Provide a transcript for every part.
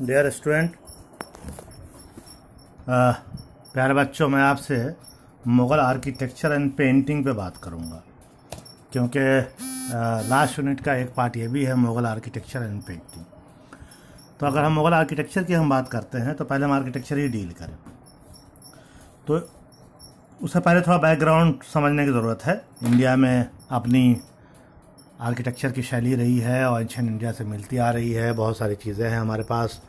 Dear student प्यारे बच्चों, मैं आपसे मुग़ल आर्किटेक्चर एंड पेंटिंग पे बात करूँगा, क्योंकि लास्ट यूनिट का एक पार्ट ये भी है मुग़ल आर्किटेक्चर एंड पेंटिंग तो अगर हम मुग़ल आर्किटेक्चर की हम बात करते हैं तो पहले हम आर्किटेक्चर ही डील करें। तो उससे पहले थोड़ा बैकग्राउंड समझने की ज़रूरत है। इंडिया में अपनी आर्किटेक्चर की शैली रही है और एंशियन इंडिया से मिलती आ रही है, बहुत सारी चीज़ें हैं हमारे पास।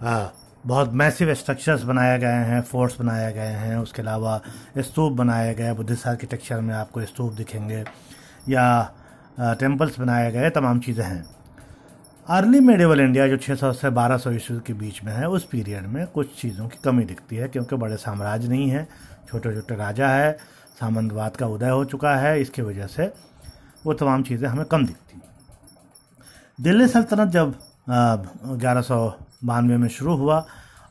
बहुत मैसिव स्ट्रक्चर्स बनाए गए हैं फोर्ट्स बनाए गए हैं, उसके अलावा स्तूप बनाए गए बुद्धिस्ट आर्किटेक्चर में आपको स्तूप दिखेंगे, या टेम्पल्स बनाए गए, तमाम चीज़ें हैं। अर्ली मेडिवल इंडिया जो 600 से 1200 सौ ईस्वी के बीच में है, उस पीरियड में कुछ चीज़ों की कमी दिखती है, क्योंकि बड़े साम्राज्य नहीं हैं छोटे छोटे राजा है, सामंतवाद का उदय हो चुका है, इसकी वजह से वो तमाम चीज़ें हमें कम दिखती हैं। दिल्ली सल्तनत जब ग्यारह सौ बानवे में शुरू हुआ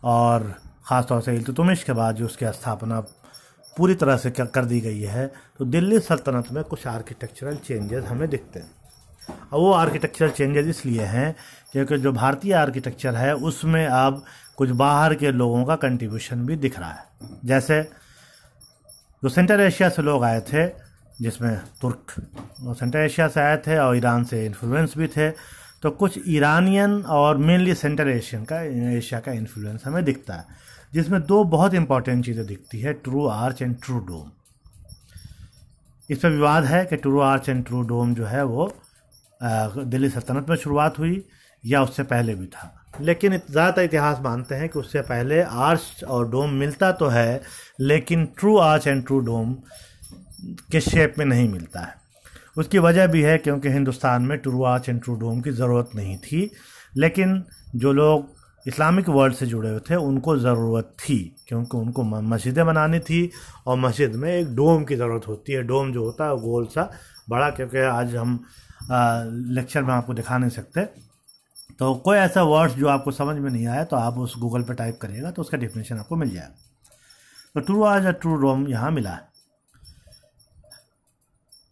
और ख़ास तौर से इल्तुतमिश के बाद जो उसकी स्थापना पूरी तरह से कर दी गई है तो दिल्ली सल्तनत में कुछ आर्किटेक्चरल चेंजेस हमें दिखते हैं। और वो आर्किटेक्चरल चेंजेस इसलिए हैं क्योंकि जो भारतीय आर्किटेक्चर है, उसमें अब कुछ बाहर के लोगों का कंट्रीब्यूशन भी दिख रहा है। जैसे जो सेंट्रल एशिया से लोग आए थे, जिसमें तुर्क सेंट्रल एशिया से आए थे और ईरान से इन्फ्लुएंस भी थे तो कुछ ईरानियन और मेनली सेंट्रल एशियन का एशिया का इन्फ्लुएंस हमें दिखता है, जिसमें दो बहुत इंपॉर्टेंट चीज़ें दिखती है true arch and true dome इस पर विवाद है कि true arch and true dome जो है वो दिल्ली सल्तनत में शुरुआत हुई या उससे पहले भी था। लेकिन ज़्यादातर इतिहास मानते हैं कि उससे पहले आर्च और डोम मिलता तो है, लेकिन true arch and true dome के शेप में नहीं मिलता है। उसकी वजह भी है क्योंकि हिंदुस्तान में true arch and true dome की ज़रूरत नहीं थी, लेकिन जो लोग इस्लामिक वर्ल्ड से जुड़े हुए थे, उनको ज़रूरत थी, क्योंकि उनको मस्जिदें बनानी थी और मस्जिद में एक डोम की ज़रूरत होती है। डोम जो होता है गोल सा बड़ा, क्योंकि आज हम लेक्चर में आपको दिखा नहीं सकते। तो कोई ऐसा वर्ड्स जो आपको समझ में नहीं आया तो आप उस गूगल पर टाइप करिएगा तो उसका डिफिनेशन आपको मिल जाएगा। तो ट्रू आर्च और ट्रू डोम यहाँ मिला है।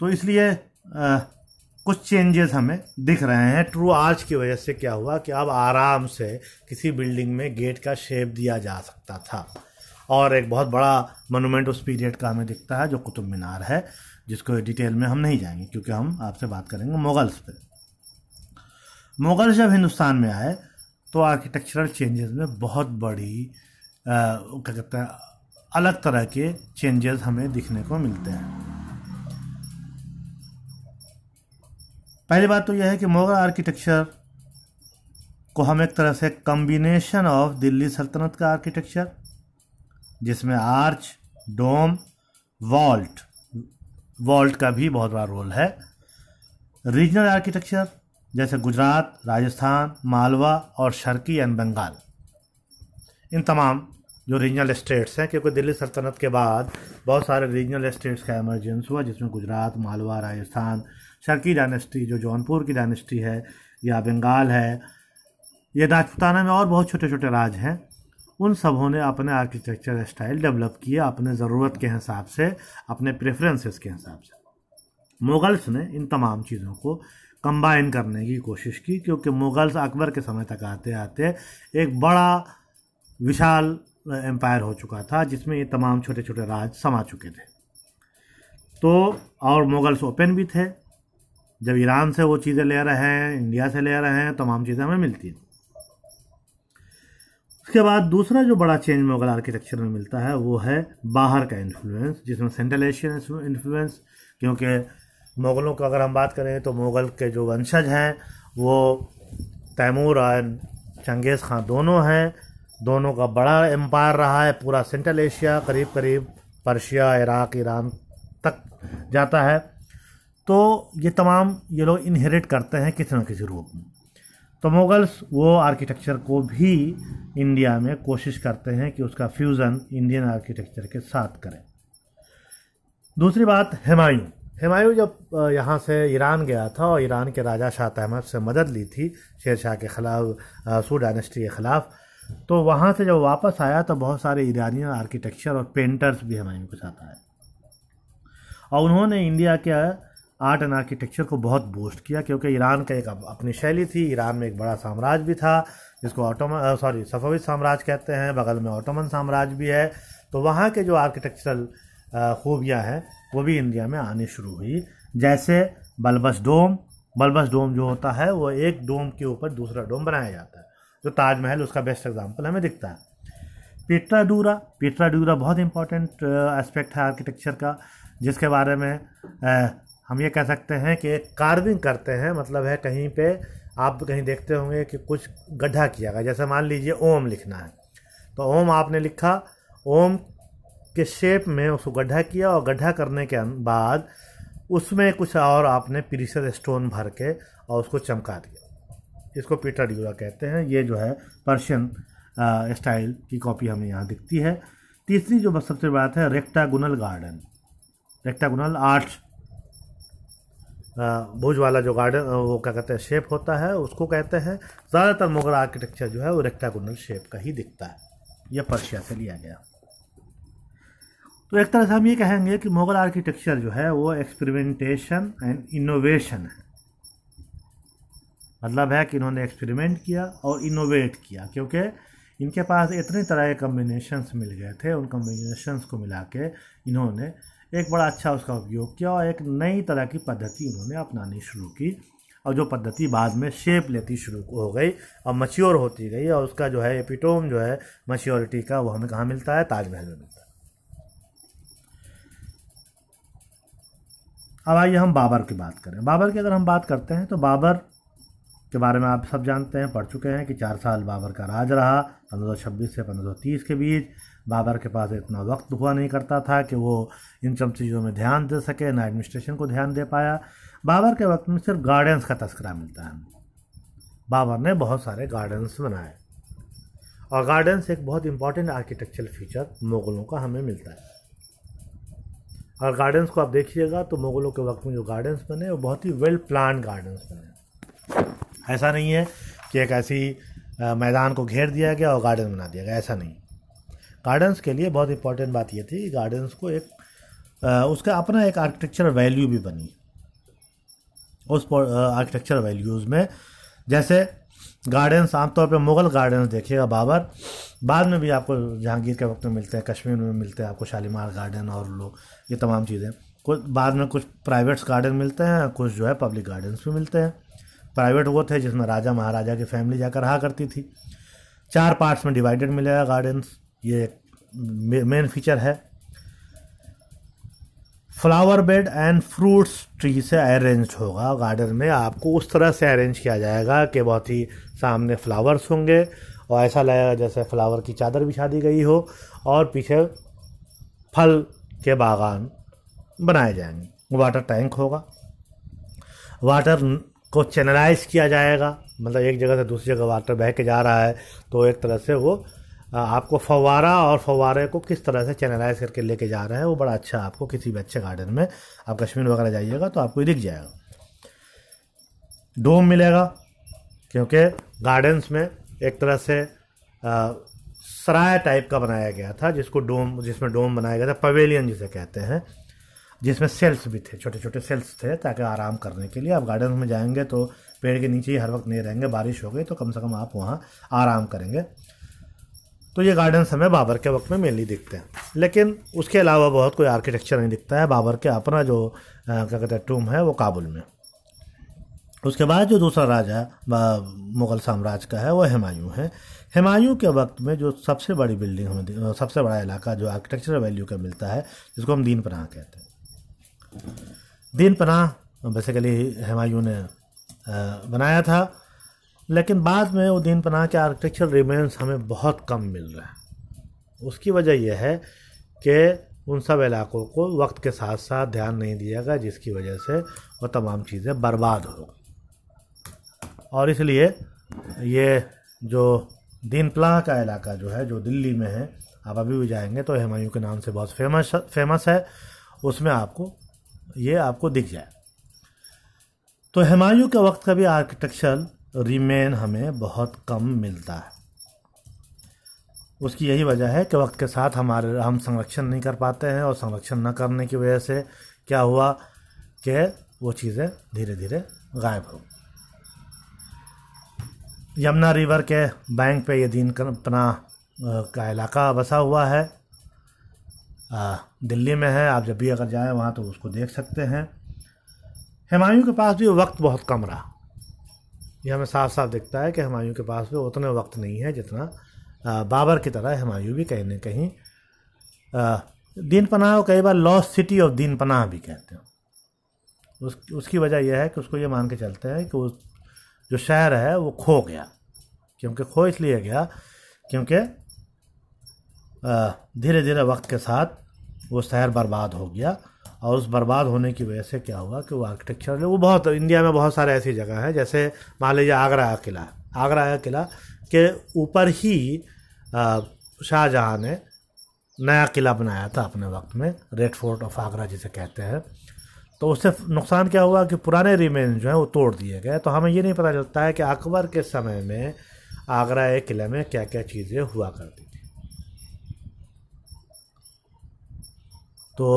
तो इसलिए कुछ चेंजेस हमें दिख रहे हैं। ट्रू आर्च की वजह से क्या हुआ कि अब आराम से किसी बिल्डिंग में गेट का शेप दिया जा सकता था। और एक बहुत बड़ा मोनूमेंट उस पीरियड का हमें दिखता है, जो कुतुब मीनार है, जिसको डिटेल में हम नहीं जाएँगे, क्योंकि हम आपसे बात करेंगे मुगल्स पे। मुगल जब हिंदुस्तान में आए तो आर्किटेक्चरल चेंजेस में बहुत बड़ी क्या कहते हैं, अलग तरह के चेंजेस हमें दिखने को मिलते हैं। पहली बात तो यह है कि मुगल आर्किटेक्चर को हम एक तरह से कम्बिनेशन ऑफ़ दिल्ली सल्तनत का आर्किटेक्चर जिसमें आर्च डोम वॉल्ट वॉल्ट का भी बहुत बड़ा रोल है। रीजनल आर्किटेक्चर जैसे गुजरात, राजस्थान, मालवा और शर्की एंड बंगाल। इन तमाम जो रीजनल स्टेट्स हैं, क्योंकि दिल्ली सल्तनत के बाद बहुत सारे रीजनल स्टेट्स का एमरजेंस हुआ, जिसमें गुजरात, मालवा, राजस्थान शर्की डायनेस्टी, जो जौनपुर की डायनेस्टी है, या बंगाल है, या राजपुताना में और बहुत छोटे छोटे राज हैं, उन सबों ने अपने आर्किटेक्चर स्टाइल डेवलप किया अपने ज़रूरत के हिसाब से, अपने प्रेफरेंसेस के हिसाब से। मुगल्स ने इन तमाम चीज़ों को कंबाइन करने की कोशिश की, क्योंकि मुगल्स अकबर के समय तक आते आते एक बड़ा, विशाल एम्पायर हो चुका था, जिसमें ये तमाम छोटे छोटे राज समा चुके थे। तो और मुगल्स ओपन भी थे जब ईरान से वो चीज़ें ले रहे हैं, इंडिया से ले रहे हैं, तमाम चीज़ें हमें मिलती हैं। उसके बाद दूसरा जो बड़ा चेंज मुगल आर्किटेक्चर में मिलता है, वो है बाहर का इन्फ्लुएंस जिसमें सेंट्रल एशियन इन्फ्लुएंस क्योंकि मुग़लों की अगर हम बात करें तो मुग़ल के जो वंशज हैं, वो तैमूर और चंगेज़ खां दोनों हैं। दोनों का बड़ा एम्पायर रहा है, पूरा सेंट्रल एशिया करीब करीब पर्शिया इराक ईरान तक जाता है। तो ये तमाम ये लोग इनहेरिट करते हैं किसी न किसी रूप में। तो मुगल्स वो आर्किटेक्चर को भी इंडिया में कोशिश करते हैं कि उसका फ्यूज़न इंडियन आर्किटेक्चर के साथ करें। दूसरी बात हुमायूं हुमायूं जब यहाँ से ईरान गया था और ईरान के राजा शाह अहमद से मदद ली थी शेर शाह के ख़िलाफ़ सू डायनेस्टी के ख़िलाफ़ तो वहाँ से जब वापस आया तो बहुत सारे ईरानियन आर्किटेक्चर और पेंटर्स भी हुमायूं के साथ आए। और उन्होंने इंडिया के आर्ट एंड आर्किटेक्चर को बहुत बूस्ट किया, क्योंकि ईरान का एक अपनी शैली थी। ईरान में एक बड़ा साम्राज्य भी था, जिसको ऑटोमन सॉरी सफावी साम्राज्य कहते हैं, बगल में ऑटोमन साम्राज्य भी है। तो वहाँ के जो आर्किटेक्चरल खूबियाँ हैं, वो भी इंडिया में आनी शुरू हुई। जैसे बल्बस डोम बल्बस डोम जो होता है, वो एक डोम के ऊपर दूसरा डोम बनाया जाता है। जो ताजमहल, उसका बेस्ट एग्ज़ाम्पल हमें दिखता है। पीट्रा डूरा पीट्रा डूरा बहुत इंपॉर्टेंट एस्पेक्ट है आर्किटेक्चर का, जिसके बारे में हम ये कह सकते हैं कि एक कार्विंग करते हैं मतलब है कहीं पे आप कहीं देखते होंगे कि कुछ गड्ढा किया गया। जैसे मान लीजिए ओम लिखना है। तो ओम आपने लिखा, ओम के शेप में उसको गड्ढा किया और गड्ढा करने के बाद उसमें कुछ और आपने प्रीशर स्टोन भर के और उसको चमका दिया। इसको पीटर ड्यूरा कहते हैं। ये जो है पर्शियन स्टाइल की कॉपी हमें यहाँ दिखती है। तीसरी जो सबसे बात है, रेक्टागुनल गार्डन। रेक्टागुनल आर्ट भुज वाला जो गार्डन वो क्या कहते हैं शेप होता है, उसको कहते हैं, ज़्यादातर मुगल आर्किटेक्चर जो है, वो रेक्टागुनल शेप का ही दिखता है। यह पर्शिया से लिया गया। तो एक तरह से हम ये कहेंगे कि मुगल आर्किटेक्चर जो है, वो एक्सपेरिमेंटेशन एंड इनोवेशन है। मतलब है कि इन्होंने एक्सपेरिमेंट किया और इनोवेट किया, क्योंकि इनके पास इतने तरह के कम्बिनेशंस मिल गए थे, उन कम्बिनेशंस को मिला के इन्होंने एक बड़ा अच्छा उसका उपयोग किया और एक नई तरह की पद्धति उन्होंने अपनानी शुरू की। और जो पद्धति बाद में शेप लेती शुरू हो गई और मच्योर होती गई और उसका जो है एपिटोम जो है मच्योरिटी का वो हमें कहाँ मिलता है? ताजमहल में मिलता है। अब आइए हम बाबर की बात करें। बाबर की अगर हम बात करते हैं तो बाबर के बारे में आप सब जानते हैं, पढ़ चुके हैं कि चार साल बाबर का राज रहा, पंद्रह से पंद्रह के बीच। बाबर के पास इतना वक्त हुआ नहीं करता था कि वो इन सब चीज़ों में ध्यान दे सके, ना एडमिनिस्ट्रेशन को ध्यान दे पाया। बाबर के वक्त में सिर्फ़ गार्डन्स का तस्करा मिलता है। बाबर ने बहुत सारे गार्डन्स बनाए। और गार्डन्स एक बहुत इंपॉर्टेंट आर्किटेक्चरल फीचर मुगलों का हमें मिलता है। और गार्डन्स को आप देखिएगा तो मुगलों के वक्त में जो गार्डन्स बने, वो बहुत ही वेल प्लान गार्डन्स बने। ऐसा नहीं है कि एक ऐसी मैदान को घेर दिया गया और गार्डन बना दिया गया, ऐसा नहीं। गार्डन्स के लिए बहुत इंपॉर्टेंट बात यह थी गार्डन्स को एक उसका अपना एक आर्किटेक्चर वैल्यू भी बनी। उस आर्किटेक्चर वैल्यूज़ में, जैसे गार्डन्स आमतौर पर मुग़ल गार्डन्स देखिएगा बाबर, बाद में भी आपको जहांगीर के वक्त में मिलते हैं, कश्मीर में मिलते हैं, आपको शालीमार गार्डन और लोग ये तमाम चीज़ें। कुछ, बाद में कुछ प्राइवेट्स गार्डन मिलते हैं, कुछ जो है पब्लिक गार्डन्स भी मिलते हैं। प्राइवेट वो थे जिसमें राजा, महाराजा की फैमिली जाकर रहा करती थी। चार पार्ट्स में डिवाइडेड मिलेगा गार्डन्स ये मेन फीचर है। Flower bed and fruits tree से अरेंज होगा। गार्डन में आपको उस तरह से अरेंज किया जाएगा कि बहुत ही सामने फ्लावर्स होंगे और ऐसा लगेगा जैसे फ्लावर की चादर बिछा दी गई हो और पीछे फल के बागान बनाए जाएँगे। वाटर टैंक होगा। वाटर को चैनलाइज किया जाएगा। मतलब एक जगह से दूसरी जगह वाटर बह के जा रहा है तो एक तरह से वो आपको फवारा और फवारे को किस तरह से चैनलाइज करके लेके जा रहे हैं, वो बड़ा अच्छा आपको किसी भी अच्छे गार्डन में। आप कश्मीर वगैरह जाइएगा तो आपको दिख जाएगा। डोम मिलेगा, क्योंकि गार्डन्स में एक तरह से सराय टाइप का बनाया गया था, जिसको डोम, जिसमें डोम बनाया गया था पवेलियन जिसे कहते हैं, जिसमें सेल्स भी थे छोटे छोटे सेल्स थे, ताकि आराम करने के लिए। आप गार्डन में जाएँगे तो पेड़ के नीचे ही हर वक्त नहीं रहेंगे, बारिश हो गई तो कम से कम आप वहाँ आराम करेंगे। तो ये गार्डन हमें बाबर के वक्त में मेनली दिखते हैं। लेकिन उसके अलावा बहुत कोई आर्किटेक्चर नहीं दिखता है। बाबर के अपना जो क्या कहते हैं टूम है, वो काबुल में। उसके बाद जो दूसरा राजा मुग़ल साम्राज्य का है, वो हुमायूं है। हुमायूं के वक्त में जो सबसे बड़ी बिल्डिंग हमें सबसे बड़ा इलाका जो आर्किटेक्चरल वैल्यू का मिलता है, जिसको हम दीन पनाह कहते हैं। दीन पनाह बेसिकली हुमायूं ने बनाया था। लेकिन बाद में वो दीन पनाह के आर्किटेक्चर रिमेन्स हमें बहुत कम मिल रहा है। उसकी वजह यह है कि उन सब इलाकों को वक्त के साथ साथ ध्यान नहीं दिया गया, जिसकी वजह से वो तमाम चीज़ें बर्बाद हो और इसलिए ये जो दीन पनाह का इलाका जो है, जो दिल्ली में है, आप अभी भी जाएँगे तो हुमायूं के नाम से बहुत फ़ेमस फ़ेमस है। उसमें आपको, ये आपको दिख जाए। तो हुमायूं के वक्त का भी आर्किटेक्चर रिमेन हमें बहुत कम मिलता है। उसकी यही वजह है कि वक्त के साथ हमारे हम संरक्षण नहीं कर पाते हैं और संरक्षण न करने की वजह से क्या हुआ कि वो चीज़ें धीरे धीरे गायब हो यमुना रिवर के बैंक पे ये दीन पना का इलाका बसा हुआ है। आ, दिल्ली में है आप जब भी अगर जाएँ वहाँ तो उसको देख सकते हैं। हुमायूं के पास भी वक्त बहुत कम रहा। ये हमें साफ़ साफ़ दिखता है कि हुमायूं के पास भी उतने वक्त नहीं है जितना बाबर की तरह हुमायूं भी कहीं ना कहीं दीन पनाह को कई बार लॉस सिटी ऑफ़ दीन पनाह भी कहते हैं। उस, उसकी वजह यह है कि उसको ये मान के चलते हैं कि उस, जो शहर है वो खो गया, क्योंकि खो इसलिए गया क्योंकि धीरे धीरे वक्त के साथ वो शहर बर्बाद हो गया। और उस बर्बाद होने की वजह से क्या हुआ कि वो आर्किटेक्चर वो बहुत इंडिया में बहुत सारे ऐसी जगह हैं, जैसे मान लीजिए आगरा का किला। आगरा का किला के ऊपर ही शाहजहाँ ने नया किला बनाया था अपने वक्त में रेड फोर्ट ऑफ़ आगरा जिसे कहते हैं। तो उससे नुकसान क्या हुआ कि पुराने रिमेन जो है, वो तोड़ दिए गए। तो हमें ये नहीं पता चलता है कि अकबर के समय में आगरा किले में क्या क्या चीज़ें हुआ करती तो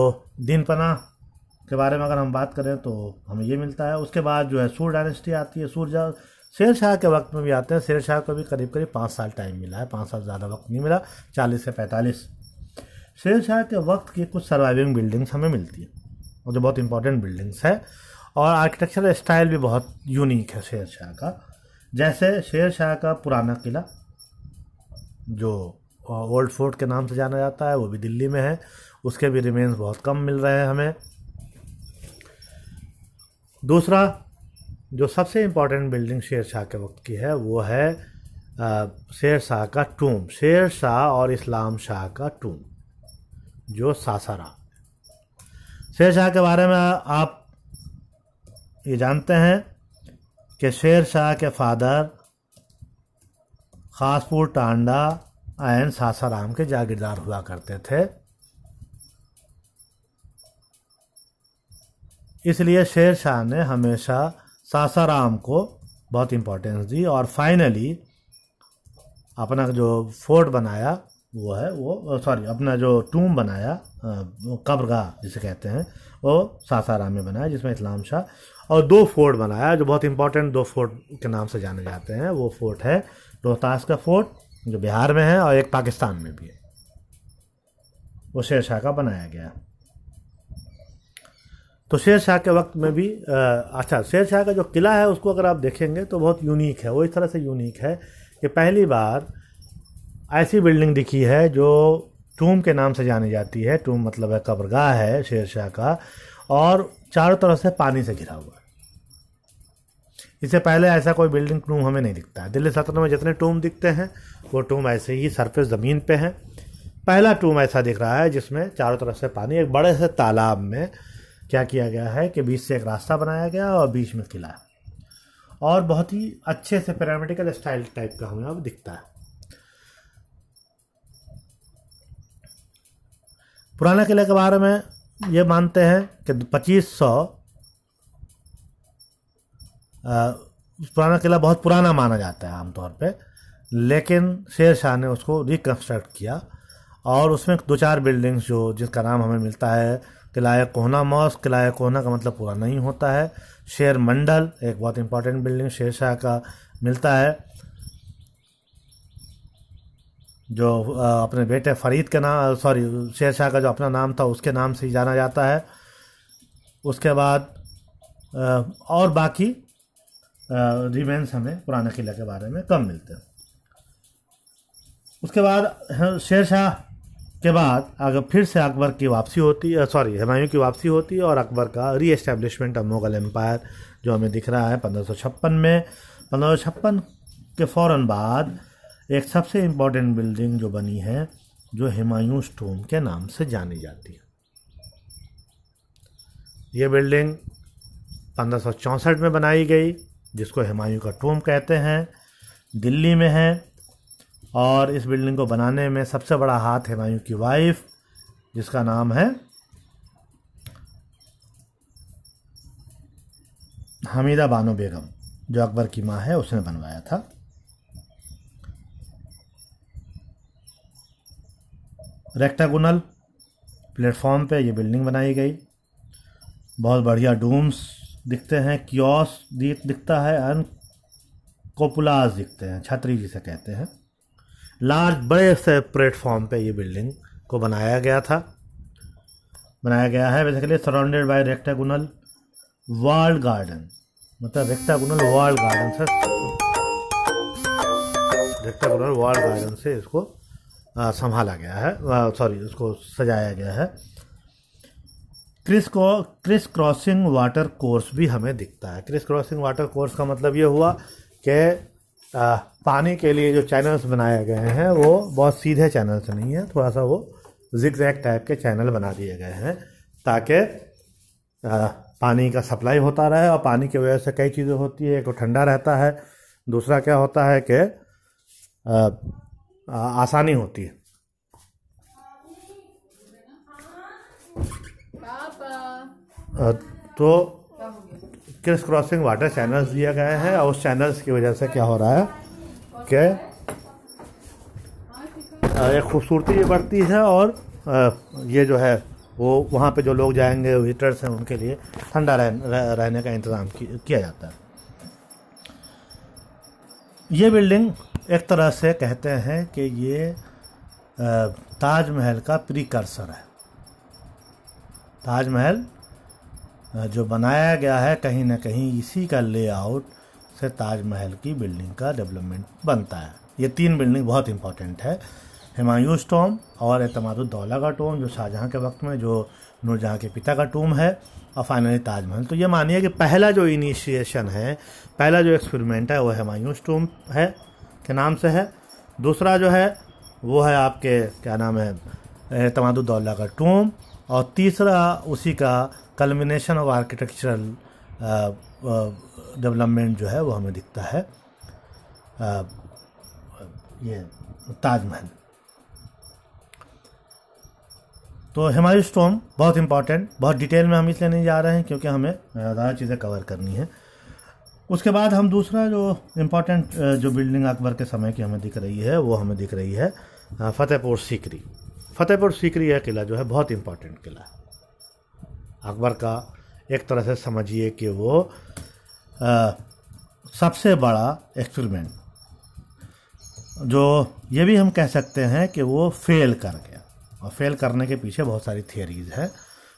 दिन पना के बारे में अगर हम बात करें तो हमें ये मिलता है। उसके बाद जो है सूर डायनेस्टी आती है। सूर शेर शाह के वक्त में भी आते हैं। शेर शाह को भी करीब करीब पाँच साल टाइम मिला है। पाँच साल ज़्यादा वक्त नहीं मिला, चालीस से पैंतालीस। शेर शाह के वक्त की कुछ सर्वाइविंग बिल्डिंग्स हमें मिलती हैं और जो बहुत इंपॉर्टेंट बिल्डिंग्स है। और आर्किटेक्चरल स्टाइल भी बहुत यूनिक है शेर शाह का। जैसे शेर शाह का पुराना किला, जो ओल्ड फोर्ट के नाम से जाना जाता है, वो भी दिल्ली में है। उसके भी रिमेन्स बहुत कम मिल रहे हैं हमें। दूसरा, जो सबसे इंपॉर्टेंट बिल्डिंग शेर शाह के वक्त की है, वो है शेर शाह का टूम शेर शाह और इस्लाम शाह का टूम जो सासारा शेर शाह के बारे में आप ये जानते हैं कि शेर शाह के फादर खासपुर, टांडा एंड सासाराम के जागीरदार हुआ करते थे। इसलिए शेर शाह ने हमेशा सासाराम को बहुत इम्पोर्टेंस दी और फाइनली अपना जो फोर्ट बनाया, वो है, वो सॉरी अपना जो टूम बनाया कब्रगाह जिसे कहते हैं, वो सासाराम में बनाया, जिसमें इस्लाम शाह और दो फोर्ट बनाया, जो बहुत इंपॉर्टेंट दो फोर्ट के नाम से जाने जाते हैं। वो फोर्ट है रोहतास का फोर्ट जो बिहार में है और एक पाकिस्तान में भी है। वो शेर शाह का बनाया गया। तो शेर शाह के वक्त में भी अच्छा शेर शाह का जो किला है, उसको अगर आप देखेंगे तो बहुत यूनिक है। वो इस तरह से यूनिक है कि पहली बार ऐसी बिल्डिंग दिखी है जो टूम के नाम से जानी जाती है। टूम मतलब है कब्रगाह है शेर शाह का और चारों तरफ़ से पानी से घिरा हुआ है। इससे पहले ऐसा कोई बिल्डिंग टूम हमें नहीं दिखता है। दिल्ली सल्तनत में जितने टूम दिखते हैं, वो टूम ऐसे ही सरफेस ज़मीन पे हैं। पहला टूम ऐसा दिख रहा है जिसमें चारों तरफ़ से पानी, एक बड़े से तालाब में क्या किया गया है कि बीच से एक रास्ता बनाया गया और बीच में किला है। और बहुत ही अच्छे से पैरामेटिकल स्टाइल टाइप का हमें अब दिखता है। पुराना किले के बारे में ये मानते हैं कि पच्चीस सौ पुराना किला बहुत पुराना माना जाता है आमतौर पे, लेकिन शेर शाह ने उसको रिकन्स्ट्रक्ट किया और उसमें दो चार बिल्डिंग्स जो जिसका नाम हमें मिलता है किलाए कोहना मॉस किलाए कोहना का मतलब पूरा नहीं होता है। शेर मंडल, एक बहुत इंपॉर्टेंट बिल्डिंग शेर शाह का मिलता है, जो अपने बेटे फरीद के नाम सॉरी शेर शाह का जो अपना नाम था, उसके नाम से ही जाना जाता है। उसके बाद और बाकी रिमेंस हमें पुराने किले के बारे में कम मिलते हैं। उसके बाद, शेर शाह के बाद अगर फिर से अकबर की वापसी होती है सॉरी हुमायूं की वापसी होती है और अकबर का री एस्टेब्लिशमेंट ऑफ़ मुगल एम्पायर जो हमें दिख रहा है पंद्रह में। पंद्रह के फ़ौर बाद एक सबसे इम्पोर्टेंट बिल्डिंग जो बनी है, जो हुमायूं स्टोन के नाम से जानी जाती है। ये बिल्डिंग पंद्रह में बनाई गई, जिसको हुमायूं का टोम कहते हैं। दिल्ली में है और इस बिल्डिंग को बनाने में सबसे बड़ा हाथ हुमायूं की वाइफ जिसका नाम है हमीदा बानो बेगम, जो अकबर की माँ है, उसने बनवाया था। रेक्टागोनल प्लेटफॉर्म पे ये बिल्डिंग बनाई गई। बहुत बढ़िया डूम्स दिखते हैं, क्योस दिखता है, एंड कोपुलास दिखते हैं, छतरी जिसे कहते हैं। लार्ज, बड़े से प्लेटफॉर्म पे ये बिल्डिंग को बनाया गया था। बनाया गया है basically surrounded by rectangular world garden मतलब रेक्टागुनल वर्ल्ड गार्डन से रेक्टागुनल वर्ल्ड गार्डन से इसको संभाला गया है। सॉरी इसको सजाया गया है। क्रिस को क्रिस क्रॉसिंग वाटर कोर्स भी हमें दिखता है। क्रिस क्रॉसिंग वाटर कोर्स का मतलब ये हुआ कि पानी के लिए जो चैनल्स बनाए गए हैं वो बहुत सीधे चैनल्स नहीं हैं थोड़ा सा वो जिक टाइप के चैनल बना दिए गए हैं ताकि पानी का सप्लाई होता रहे और पानी की वजह से कई चीज़ें होती है एक तो ठंडा रहता है दूसरा क्या होता है कि आसानी होती है। तो क्रिस क्रॉसिंग वाटर चैनल्स दिए गए हैं और उस चैनल्स की वजह से क्या हो रहा है? कि एक खूबसूरती भी बढ़ती है और ये जो है वो वहाँ पे जो लोग जाएँगे विजिटर्स हैं उनके लिए ठंडा रह, रहने का इंतज़ाम किया जाता है। ये बिल्डिंग एक तरह से कहते हैं कि ये ताजमहल का प्रीकर्सर है। ताजमहल जो बनाया गया है, कहीं ना कहीं इसी का लेआउट से ताजमहल की बिल्डिंग का डेवलपमेंट बनता है। ये तीन बिल्डिंग बहुत इंपॉर्टेंट है। हुमायूं टोम और एतमादुद्दौला का टोम जो शाहजहाँ के वक्त में, जो नूरजहाँ के पिता का टूम है। और फाइनली ताजमहल। तो ये मानिए कि पहला जो इनिशिएशन है, पहला जो एक्सपेरिमेंट है, वो हुमायूं टोम है, के नाम से है। दूसरा जो है, वो है आपके, क्या नाम है तमादुद्दौला का टूम और तीसरा उसी का कल्मिनेशन ऑफ़ आर्किटेक्चरल डेवलपमेंट जो है वो हमें दिखता है। ये ताजमहल। तो हमारी स्टोम बहुत इंपॉर्टेंट बहुत डिटेल में हम इसलिए नहीं जा रहे हैं क्योंकि हमें ज़्यादा चीज़ें कवर करनी है। उसके बाद हम दूसरा जो इम्पोर्टेंट जो बिल्डिंग अकबर के समय की हमें दिख रही है, वो हमें दिख रही है फतेहपुर सीकरी। फतेहपुर सीकरी यह किला जो है बहुत इम्पोर्टेंट किला है। अकबर का एक तरह से समझिए कि वो आ, सबसे बड़ा एक्सपेरिमेंट जो ये भी हम कह सकते हैं कि वो फेल कर गया। और फेल करने के पीछे बहुत सारी थियरीज है।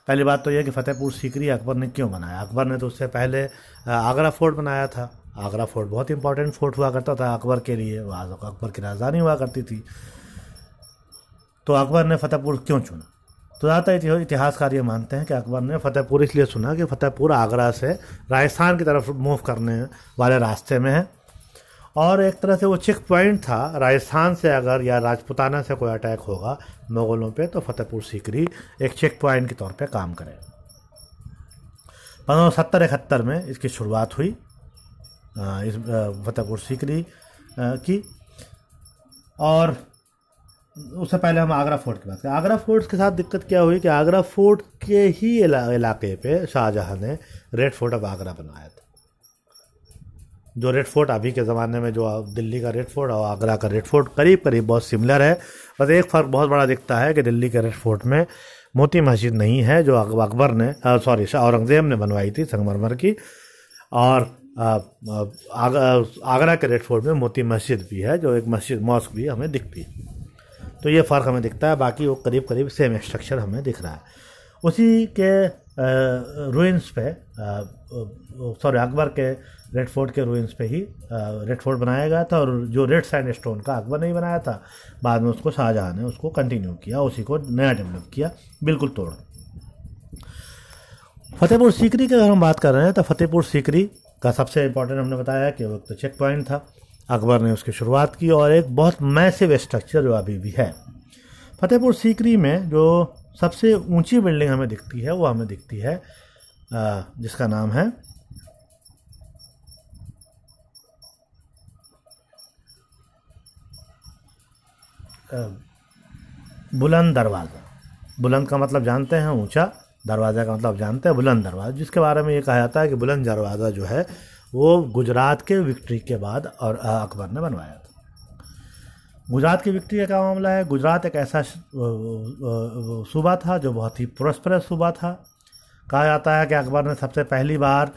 पहली बात तो यह कि फतेहपुर सीकरी अकबर ने क्यों बनाया? अकबर ने तो उससे पहले आगरा फोर्ट बनाया था। आगरा फोर्ट बहुत इंपॉर्टेंट फोर्ट हुआ करता था अकबर के लिए। अकबर की राजधानी हुआ करती थी। तो अकबर ने फतेहपुर क्यों चुना? तो ज़्यादातर इतिहासकार ये मानते हैं कि अकबर ने फतेहपुर इसलिए सुना कि फतेहपुर आगरा से राजस्थान की तरफ़ मूव करने वाले रास्ते में है। और एक तरह से वो चेक पॉइंट था, राजस्थान से अगर या राजपुताना से कोई अटैक होगा मुगलों पे तो फतेहपुर सीकरी एक चेक पॉइंट के तौर पे काम करे। पंद्रह सत्तर इकहत्तर में इसकी शुरुआत हुई इस फतेहपुर सीकरी की। और उससे पहले हम आगरा फोर्ट की बात करें। आगरा फोर्ट के साथ दिक्कत क्या हुई कि आगरा फोर्ट के ही इलाके पे शाहजहां ने रेड फोर्ट ऑफ़ आगरा बनवाया था। जो रेड फोर्ट अभी के ज़माने में जो दिल्ली का रेड फोर्ट और आगरा का रेड फोर्ट करीब करीब बहुत सिमिलर है। बस एक फ़र्क बहुत बड़ा दिखता है कि दिल्ली के रेड फोर्ट में मोती मस्जिद नहीं है जो अकबर ने सॉरी, औरंगज़ेब ने बनवाई थी संगमरमर की। और आगरा के रेड फोर्ट में मोती मस्जिद भी है, जो एक मस्जिद, मॉस्क भी हमें दिखती है। तो ये फ़र्क हमें दिखता है, बाकी वो करीब करीब सेम स्ट्रक्चर हमें दिख रहा है। उसी के रूइंस पे सॉरी अकबर के रेड फोर्ट के रूइंस पे ही रेड फोर्ट बनाया गया था और जो रेड सैंड स्टोन का अकबर नहीं बनाया था, बाद में उसको शाहजहाँ ने उसको कंटिन्यू किया, उसी को नया डेवलप किया, बिल्कुल तोड़। फतेहपुर सीकरी की अगर हम बात कर रहे हैं तो फतेहपुर सीकरी का सबसे इम्पोर्टेंट हमने बताया कि वो तो चेक पॉइंट था। अकबर ने उसकी शुरुआत की और एक बहुत मैसिव स्ट्रक्चर जो अभी भी है। फतेहपुर सीकरी में जो सबसे ऊँची बिल्डिंग हमें दिखती है, वो हमें दिखती है जिसका नाम है बुलंद दरवाज़ा। बुलंद का मतलब जानते हैं, ऊँचा दरवाज़ा का मतलब जानते हैं, बुलंद दरवाज़ा, जिसके बारे में ये कहा जाता है कि बुलंद दरवाज़ा जो है वो गुजरात के विक्ट्री के बाद और अकबर ने बनवाया था। गुजरात की विक्ट्री का मामला है? गुजरात एक ऐसा सूबा था जो बहुत ही प्रोस्परस सूबा था। कहा जाता है कि अकबर ने सबसे पहली बार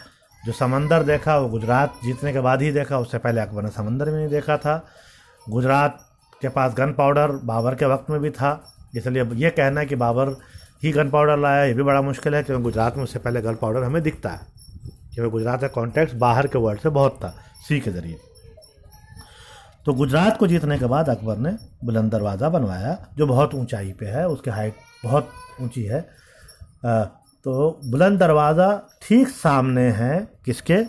जो समंदर देखा, वो गुजरात जीतने के बाद ही देखा, उससे पहले अकबर ने समंदर में नहीं देखा था। गुजरात के पास गन पाउडर बाबर के वक्त में भी था। इसलिए ये कहना है कि बाबर ही गन पाउडर लाया, ये भी बड़ा मुश्किल है, क्योंकि गुजरात में उससे पहले गन पाउडर हमें दिखता है। क्योंकि गुजरात का कॉन्टेक्ट बाहर के वर्ल्ड से बहुत था सी के ज़रिए। तो गुजरात को जीतने के बाद अकबर ने बुलंद दरवाज़ा बनवाया जो बहुत ऊंचाई पे है उसकी हाइट बहुत ऊँची है। आ, तो बुलंद दरवाज़ा ठीक सामने है किसके?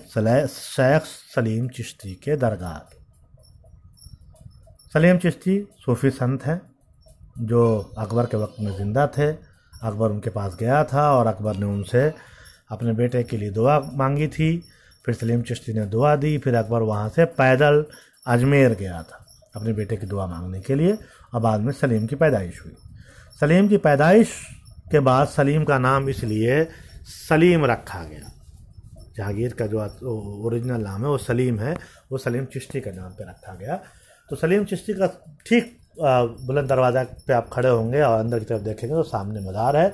शेख सलीम चिश्ती के दरगाह सलीम चिश्ती सूफी संत हैं जो अकबर के वक्त में ज़िंदा थे। अकबर उनके पास गया था और अकबर ने उनसे अपने बेटे के लिए दुआ मांगी थी, फिर सलीम चिश्ती ने दुआ दी, फिर अकबर वहाँ से पैदल अजमेर गया था अपने बेटे की दुआ मांगने के लिए। और बाद में सलीम की पैदाइश हुई। सलीम की पैदाइश के बाद सलीम का नाम इसलिए सलीम रखा गया। जहांगीर का जो ओरिजिनल नाम है, वो सलीम है, वो सलीम चिश्ती के नाम पे रखा गया। तो सलीम चिश्ती का ठीक बुलंद दरवाज़ा पे आप खड़े होंगे और अंदर की तरफ़ देखेंगे तो सामने मज़ार है।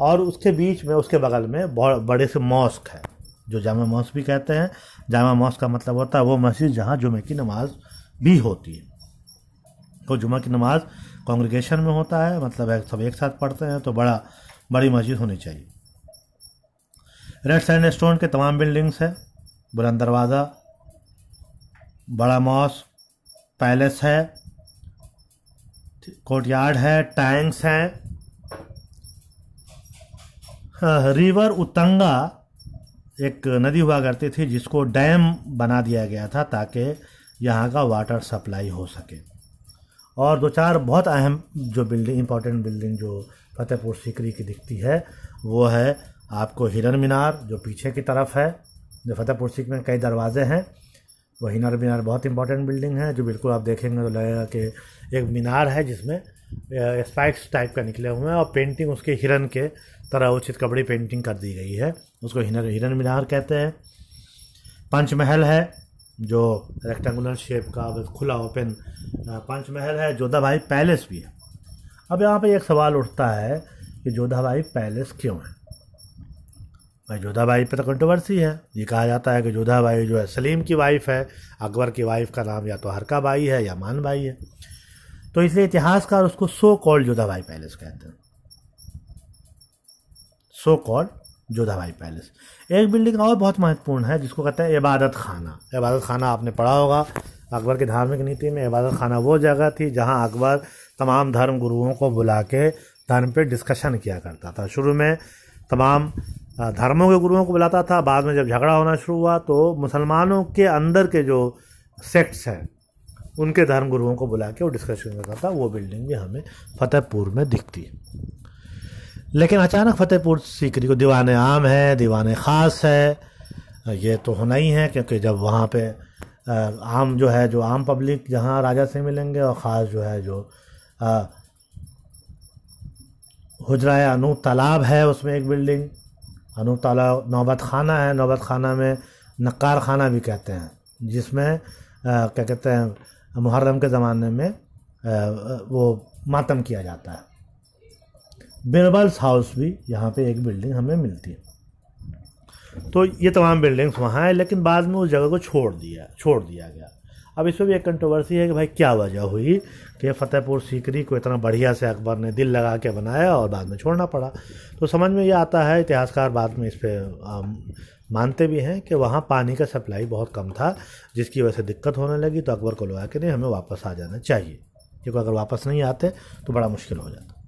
और उसके बीच में, उसके बगल में बड़े से मॉस्क है, जो जामा मॉस्क भी कहते हैं। जामा मॉस्क का मतलब होता है वो मस्जिद जहाँ जुमे की नमाज़ भी होती है। तो जुमा की नमाज़ कॉन्ग्रीगेशन में होता है मतलब है सब एक साथ पढ़ते हैं तो बड़ा, बड़ी मस्जिद होनी चाहिए। रेड सैंड स्टोन के तमाम बिल्डिंग्स है, बुलंद दरवाज़ा, बड़ा मॉस पैलेस है, कोर्टयार्ड है, टैंक्स हैं रिवर उतंगा एक नदी हुआ करती थी, जिसको डैम बना दिया गया था ताकि यहाँ का वाटर सप्लाई हो सके। और दो चार बहुत अहम जो बिल्डिंग इंपॉर्टेंट बिल्डिंग जो फतेहपुर सीकरी की दिखती है, वो है आपको हिरन मीनार, जो पीछे की तरफ़ है, जो फतेहपुर सीक में कई दरवाजे हैं। वो हिरन मीनार बहुत इंपॉर्टेंट बिल्डिंग है, जो बिल्कुल आप देखेंगे तो लगेगा कि एक मीनार है जिसमें स्पाइक्स टाइप का निकले हुए हैं और पेंटिंग उसके हिरन के तरह उचित कपड़ी पेंटिंग कर दी गई है। उसको हिरन हिरन मीनार कहते हैं। पंचमहल है, जो रेक्टेंगुलर शेप का खुला ओपन पंचमहल है। जोधा भाई पैलेस भी है। अब यहाँ पे एक सवाल उठता है कि जोधा भाई पैलेस क्यों है? भाई जोधा भाई पे तो कंट्रोवर्सी है। ये कहा जाता है कि जोधा भाई जो है, सलीम की वाइफ है, अकबर की वाइफ का नाम या तो हरका भाई है या मान भाई है। तो इसलिए इतिहासकार उसको सो कॉल्ड जोधा भाई पैलेस कहते हैं। सो कॉल्ड जोधा भाई पैलेस एक बिल्डिंग और बहुत महत्वपूर्ण है, जिसको कहते हैं इबादत खाना। इबादत खाना आपने पढ़ा होगा, अकबर की धार्मिक नीति में इबादत खाना वो जगह थी जहाँ अकबर तमाम धर्म गुरुओं को बुला के धर्म पे डिस्कशन किया करता था। शुरू में तमाम धर्मों के गुरुओं को बुलाता था। बाद में जब झगड़ा होना शुरू हुआ तो मुसलमानों के अंदर के जो सेक्ट्स हैं, उनके धर्म गुरुओं को बुला के वो डिस्कशन करता था। वो बिल्डिंग भी हमें फतेहपुर में दिखती है। लेकिन अचानक फतेहपुर सीकरी को दीवान आम है, दीवान ख़ास है। ये तो होना ही है, क्योंकि जब वहाँ पे आम जो है, जो आम पब्लिक जहाँ राजा से मिलेंगे और ख़ास जो है, जो हुजरा अनूप तालाब है उसमें एक बिल्डिंग अनूप तालाब नौबत खाना है नौबत खाना में नक्कार खाना भी कहते हैं जिसमें क्या कहते हैं मुहर्रम के ज़माने में आ, वो मातम किया जाता है। बिरबल्स हाउस भी यहाँ पे एक बिल्डिंग हमें मिलती है। तो ये तमाम बिल्डिंग्स वहाँ हैं लेकिन बाद में उस जगह को छोड़ दिया छोड़ दिया गया। अब इसमें भी एक कंट्रोवर्सी है कि भाई क्या वजह हुई कि फतेहपुर सीकरी को इतना बढ़िया से अकबर ने दिल लगा के बनाया और बाद में छोड़ना पड़ा। तो समझ में ये आता है, इतिहासकार बाद में इस पर मानते भी हैं कि वहाँ पानी का सप्लाई बहुत कम था, जिसकी वजह से दिक्कत होने लगी तो अकबर को लगा कि नहीं, हमें वापस आ जाना चाहिए। क्योंकि अगर वापस नहीं आते तो बड़ा मुश्किल हो जाता।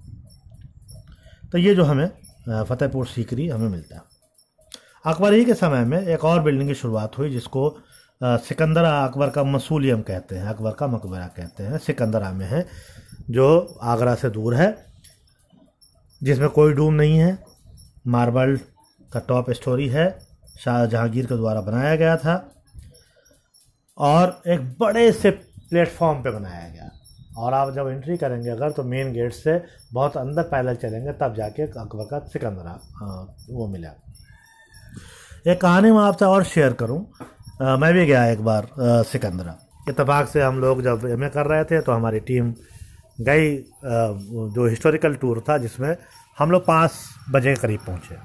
तो ये जो हमें फतेहपुर सीकरी हमें मिलता। है अकबर ही के समय में एक और बिल्डिंग की शुरुआत हुई, जिसको सिकंदरा अकबर का मसूलियम कहते हैं, अकबर का मकबरा कहते हैं, सिकंदरा में है, जो आगरा से दूर है, जिसमें कोई डूम नहीं है। मार्बल का टॉप स्टोरी है, शाह जहांगीर के द्वारा बनाया गया था, और एक बड़े से प्लेटफॉर्म पे बनाया गया। और आप जब एंट्री करेंगे, अगर तो मेन गेट से बहुत अंदर पैदल चलेंगे, तब जाके अकबर का सिकंदरा वो मिला। एक कहानी मैं आपसे और शेयर करूँ। आ, मैं भी गया एक बार सिकंदरा। इतफाक़ से हम लोग जब एमए कर रहे थे तो हमारी टीम गई जो हिस्टोरिकल टूर था जिसमें हम लोग पाँच बजे के करीब पहुँचे।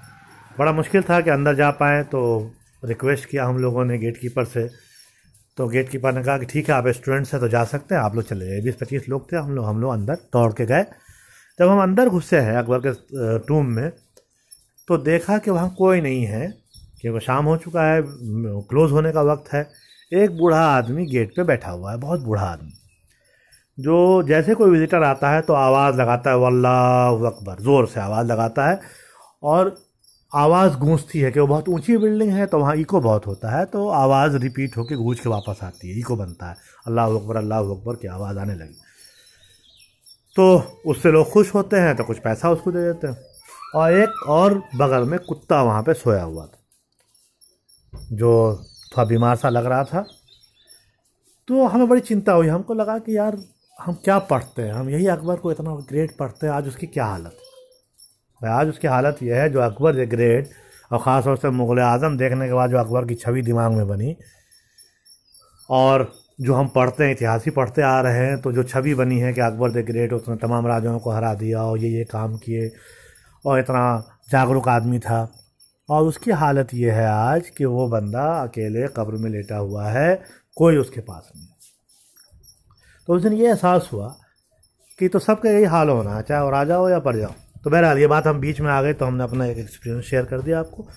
बड़ा मुश्किल था कि अंदर जा पाएँ तो रिक्वेस्ट किया हम लोगों ने गेट कीपर से। तो गेट कीपर ने कहा कि ठीक है आप स्टूडेंट्स हैं तो जा सकते हैं आप लोग चले। गए बीस पच्चीस लोग थे हम लोग हम लोग अंदर दौड़ के गए। जब हम अंदर घुसे हैं अकबर के टूम में तो देखा कि वहाँ कोई नहीं है। क्योंकि शाम हो चुका है, क्लोज़ होने का वक्त है। एक बूढ़ा आदमी गेट पे बैठा हुआ है, बहुत बूढ़ा आदमी। जो जैसे कोई विजिटर आता है तो आवाज़ लगाता है, वल्लाह अकबर, ज़ोर से आवाज़ लगाता है और आवाज़ गूंजती है कि वो बहुत ऊँची बिल्डिंग है तो वहाँ इको बहुत होता है तो आवाज़ रिपीट होकर गूंज के वापस आती है इको बनता है। अल्लाह अकबर अल्लाह अकबर, की आवाज़ आने लगी। तो उससे लोग खुश होते हैं तो कुछ पैसा उसको दे देते हैं। और एक और बगल में कुत्ता वहाँ पे सोया हुआ था। जो थोड़ा बीमार सा लग रहा था तो हमें बड़ी चिंता हुई। हमको लगा कि यार, हम क्या पढ़ते हैं? हम यही अकबर को इतना ग्रेट पढ़ते हैं, आज उसकी क्या हालत? है आज उसकी हालत यह है, जो अकबर द ग्रेट और ख़ास तौर से मुग़ल आज़म देखने के बाद जो अकबर की छवि दिमाग में बनी, और जो हम पढ़ते हैं, इतिहास ही पढ़ते आ रहे हैं तो जो छवि बनी है कि अकबर द ग्रेट उसने तमाम राजाओं को हरा दिया, और ये ये काम किए, और इतना जागरूक आदमी था। और उसकी हालत ये है आज कि वो बंदा अकेले कब्र में लेटा हुआ है, कोई उसके पास नहीं तो उस दिन ये एहसास हुआ कि तो सबका यही हाल होना है चाहे वो राजा हो या प्रजा हो। तो बहरहाल, ये बात हम बीच में आ गए तो हमने अपना एक एक्सपीरियंस शेयर कर दिया आपको।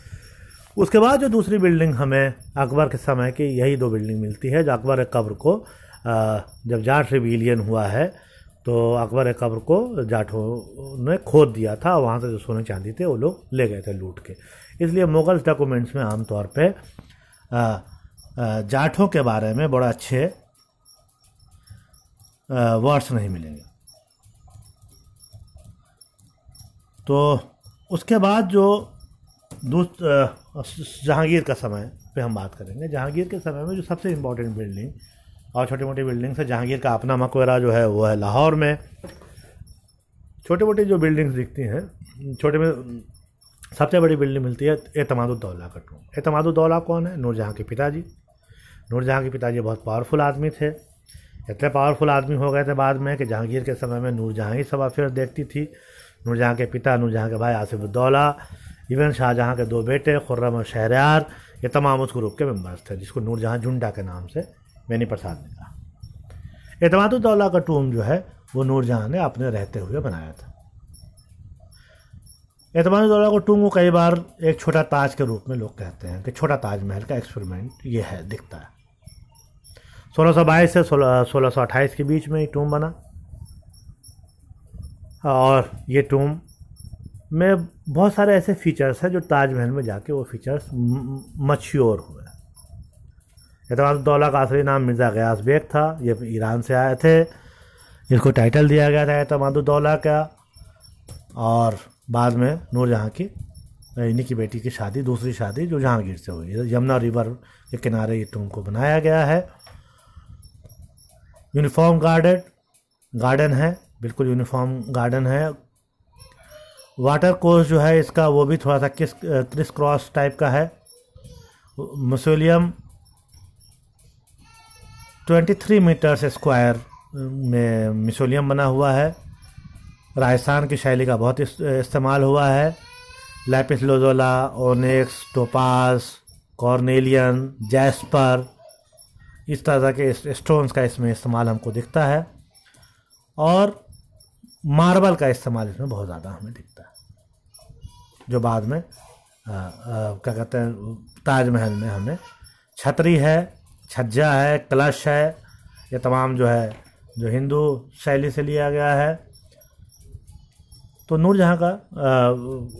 उसके बाद जो दूसरी बिल्डिंग हमें अकबर के समय की, यही दो बिल्डिंग मिलती है, जो अकबर कब्र को जब जाट रिविलियन हुआ है तो अकबर कब्र को जाठों ने खोद दिया था, वहाँ से जो सोने चांदी थे वो लोग ले गए थे लूट के। इसलिए मुगल डॉक्यूमेंट्स में आमतौर पर जाठों के बारे में बड़ा अच्छे वर्ड्स नहीं मिलेंगे। तो उसके बाद जो जहांगीर का समय पे हम बात करेंगे। जहांगीर के समय में जो सबसे इम्पोर्टेंट बिल्डिंग और छोटी मोटी बिल्डिंग्स है, जहांगीर का अपना मकबरा जो है, वो है लाहौर में। छोटी मोटी जो बिल्डिंग्स दिखती हैं, छोटे में सबसे बड़ी बिल्डिंग मिलती है एतमादुद्दौला का टूम एतमादुद्दौला कौन है? नूरजहाँ के पिताजी। नूरजहाँ के पिताजी बहुत पावरफुल आदमी थे। इतने पावरफुल आदमी हो गए थे बाद में कि जहांगीर के समय में नूरजहाँ ही सब अफेयर देखती थी। नूरजहाँ के पिता, नूरजहाँ के भाई आसिफुद्दौला इवन शाहजहाँ के दो बेटे खुर्रम और शहरयार, ये तमाम उस ग्रुप के मेंबर्स थे, जिसको नूरजहाँ झुंडा के नाम से मैनी प्रसाद ने कहा। एतमादुद्दौला का टूम जो है, वो नूरजहाँ ने अपने रहते हुए बनाया था। एतमादुद्दौला को टूम को कई बार एक छोटा ताज के रूप में लोग कहते हैं कि छोटा ताजमहल का एक्सपेरिमेंट ये है, दिखता है। सोलह सौ बाईस से सोलह सौ अट्ठाईस के बीच में ये टूम बना। और ये टूम में बहुत सारे ऐसे फीचर्स हैं जो ताजमहल में जाके वो फीचर्स मच्योर हुए। एतमादुद्दौला का असली नाम मिर्ज़ा गयास बेग था, ये ईरान से आए थे। इसको टाइटल दिया गया था एतमादुद्दौला का। और बाद में नूरजहाँ की इन्हीं की बेटी की शादी, दूसरी शादी जो जहांगीर से हुई। यमुना रिवर के किनारे ये टूम को बनाया गया है। यूनिफॉर्म गार्डन गार्डन है, बिल्कुल यूनिफॉर्म गार्डन है। वाटर कोर्स जो है इसका वो भी थोड़ा सा किस क्रिस क्रॉस टाइप का है। म्यूसोलियम 23 मीटर्स स्क्वायर में मिसोलियम बना हुआ है। राजस्थान की शैली का बहुत इस्तेमाल हुआ है। Lapis lazuli onyx topaz carnelian jasper इस तरह के स्टोन्स का इसमें इस्तेमाल हमको दिखता है। और मार्बल का इस्तेमाल इसमें बहुत ज़्यादा हमें दिखता है। जो बाद में क्या कहते हैं, ताजमहल में हमें छतरी है। छज्जा है कलश है ये तमाम जो है जो हिंदू शैली से लिया गया है। तो नूरजहाँ का आ,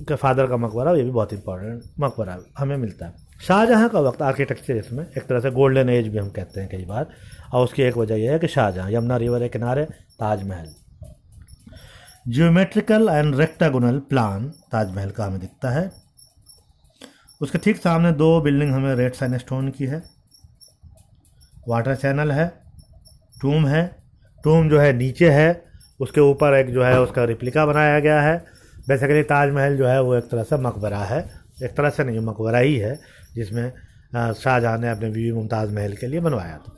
के फादर का मकबरा ये भी बहुत इंपॉर्टेंट मकबरा हमें मिलता है। शाहजहाँ का वक्त आर्किटेक्चर इसमें एक तरह से गोल्डन एज भी हम कहते हैं कई बार। और उसकी एक वजह यह है कि शाहजहाँ यमुना रिवर के किनारे Taj Mahal. Geometrical and rectangular plan Taj Mahal का हमें दिखता है। उसके ठीक सामने दो बिल्डिंग हमें रेड सैन स्टोन की है। वाटर चैनल है, टूम है, टूम जो है नीचे है, उसके ऊपर एक जो है उसका रिप्लिका बनाया गया है। बेसिकली ताजमहल जो है वो एक तरह से मकबरा है, एक तरह से नहीं, मकबरा ही है, जिसमें शाहजहाँ ने अपने बीवी मुमताज़ महल के लिए बनवाया था।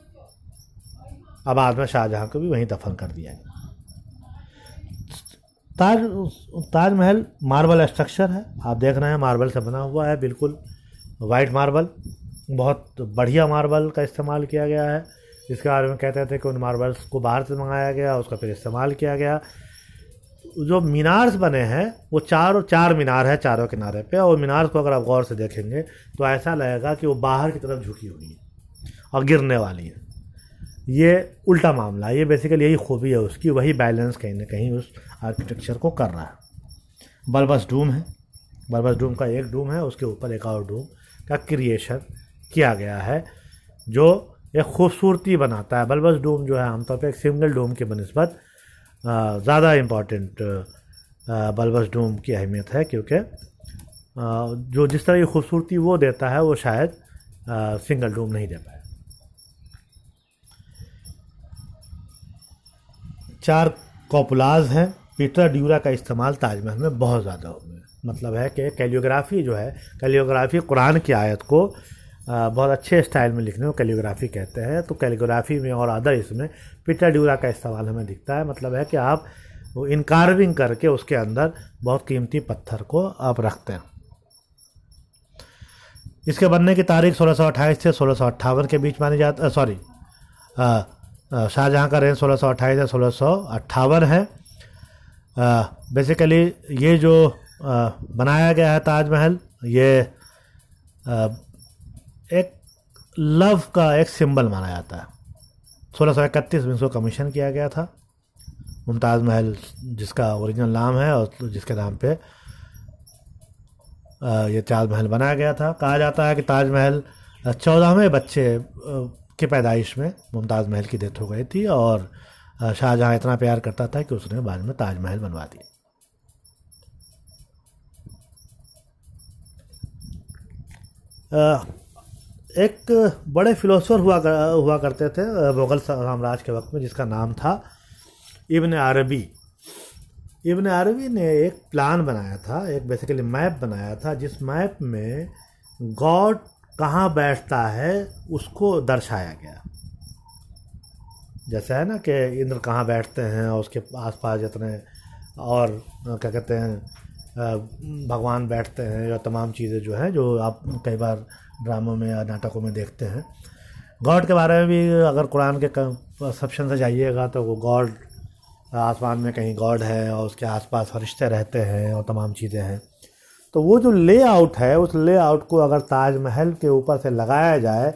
अब बाद में शाहजहाँ को भी वहीं दफन कर दिया गया ताज, ताजमहल मार्बल स्ट्रक्चर है, आप देख रहे हैं, मार्बल से बना हुआ है, बिल्कुल वाइट मार्बल। बहुत बढ़िया मार्बल का इस्तेमाल किया गया है। इसके बारे में कहते थे कि उन मार्बल्स को बाहर से मंगाया गया, उसका फिर इस्तेमाल किया गया। जो मीनार्स बने हैं, वो चारों चार मीनार है, चारों किनारे पे, और मीनार को अगर आप गौर से देखेंगे तो ऐसा लगेगा कि वो बाहर की तरफ़ झुकी हुई है और गिरने वाली है। ये उल्टा मामला है। ये बेसिकली यही खूबी है उसकी, वही बैलेंस कहीं ना कहीं उस आर्किटेक्चर को कर रहा है। बल्बस डूम है। बल्बस डूम का एक डूम है, उसके ऊपर एक और डूम का क्रिएशन किया गया है, जो एक खूबसूरती बनाता है। बल्बस डूम जो है, आमतौर पर एक सिंगल डोम के बनस्बत ज़्यादा इंपॉर्टेंट बल्बस डोम की अहमियत है, क्योंकि जो जिस तरह की खूबसूरती वो देता है, वो शायद सिंगल डोम नहीं दे पाए। चार कॉपुलाज हैं। पीटर ड्यूरा का इस्तेमाल ताजमहल में बहुत ज़्यादा हो गया मतलब है कि कैलियोग्राफी जो है, कैलियोग्राफी कुरान की आयत को बहुत अच्छे स्टाइल में लिखने को कैलियोग्राफी कहते हैं। तो कैलियोग्राफी में और अदर इसमें पीटर ड्यूरा का इस्तेमाल हमें दिखता है। मतलब है कि आप इनकारविंग करके उसके अंदर बहुत कीमती पत्थर को आप रखते हैं। इसके बनने की तारीख 1628 से सोलह के बीच मानी जाती सॉरी शाहजहाँ का रेंज सोलह सौ अट्ठाईस से सोलह है। बेसिकली ये जो आ, बनाया गया है ताजमहल ये आ, एक लव का एक सिंबल माना जाता है। सोलह सौ इकतीस में इसको कमीशन किया गया था। मुमताज़ महल, जिसका ओरिजिनल नाम है और जिसके नाम पे ये ताजमहल बनाया गया था। कहा जाता है कि ताजमहल चौदहवें बच्चे की पैदाइश में मुमताज़ महल की डेथ हो गई थी और शाहजहाँ इतना प्यार करता था कि उसने बाद में ताजमहल बनवा दिया एक बड़े फिलोसोफर हुआ कर, हुआ करते थे मुग़ल साम्राज्य के वक्त में जिसका नाम था इब्न अरबी। इब्न अरबी ने एक प्लान बनाया था एक बेसिकली मैप बनाया था जिस मैप में गॉड कहाँ बैठता है उसको दर्शाया गया। जैसे है ना कि इंद्र कहाँ बैठते हैं और उसके आसपास जितने और क्या कहते हैं भगवान बैठते हैं या तमाम चीज़ें जो हैं जो आप कई बार ड्रामों में या नाटकों में देखते हैं। गॉड के बारे में भी अगर कुरान के सप्शन से जाइएगा तो वो गॉड, आसमान में कहीं गॉड है और उसके आसपास फरिश्ते रहते हैं और तमाम चीज़ें हैं। तो वो जो लेआउट है, उस लेआउट को अगर ताजमहल के ऊपर से लगाया जाए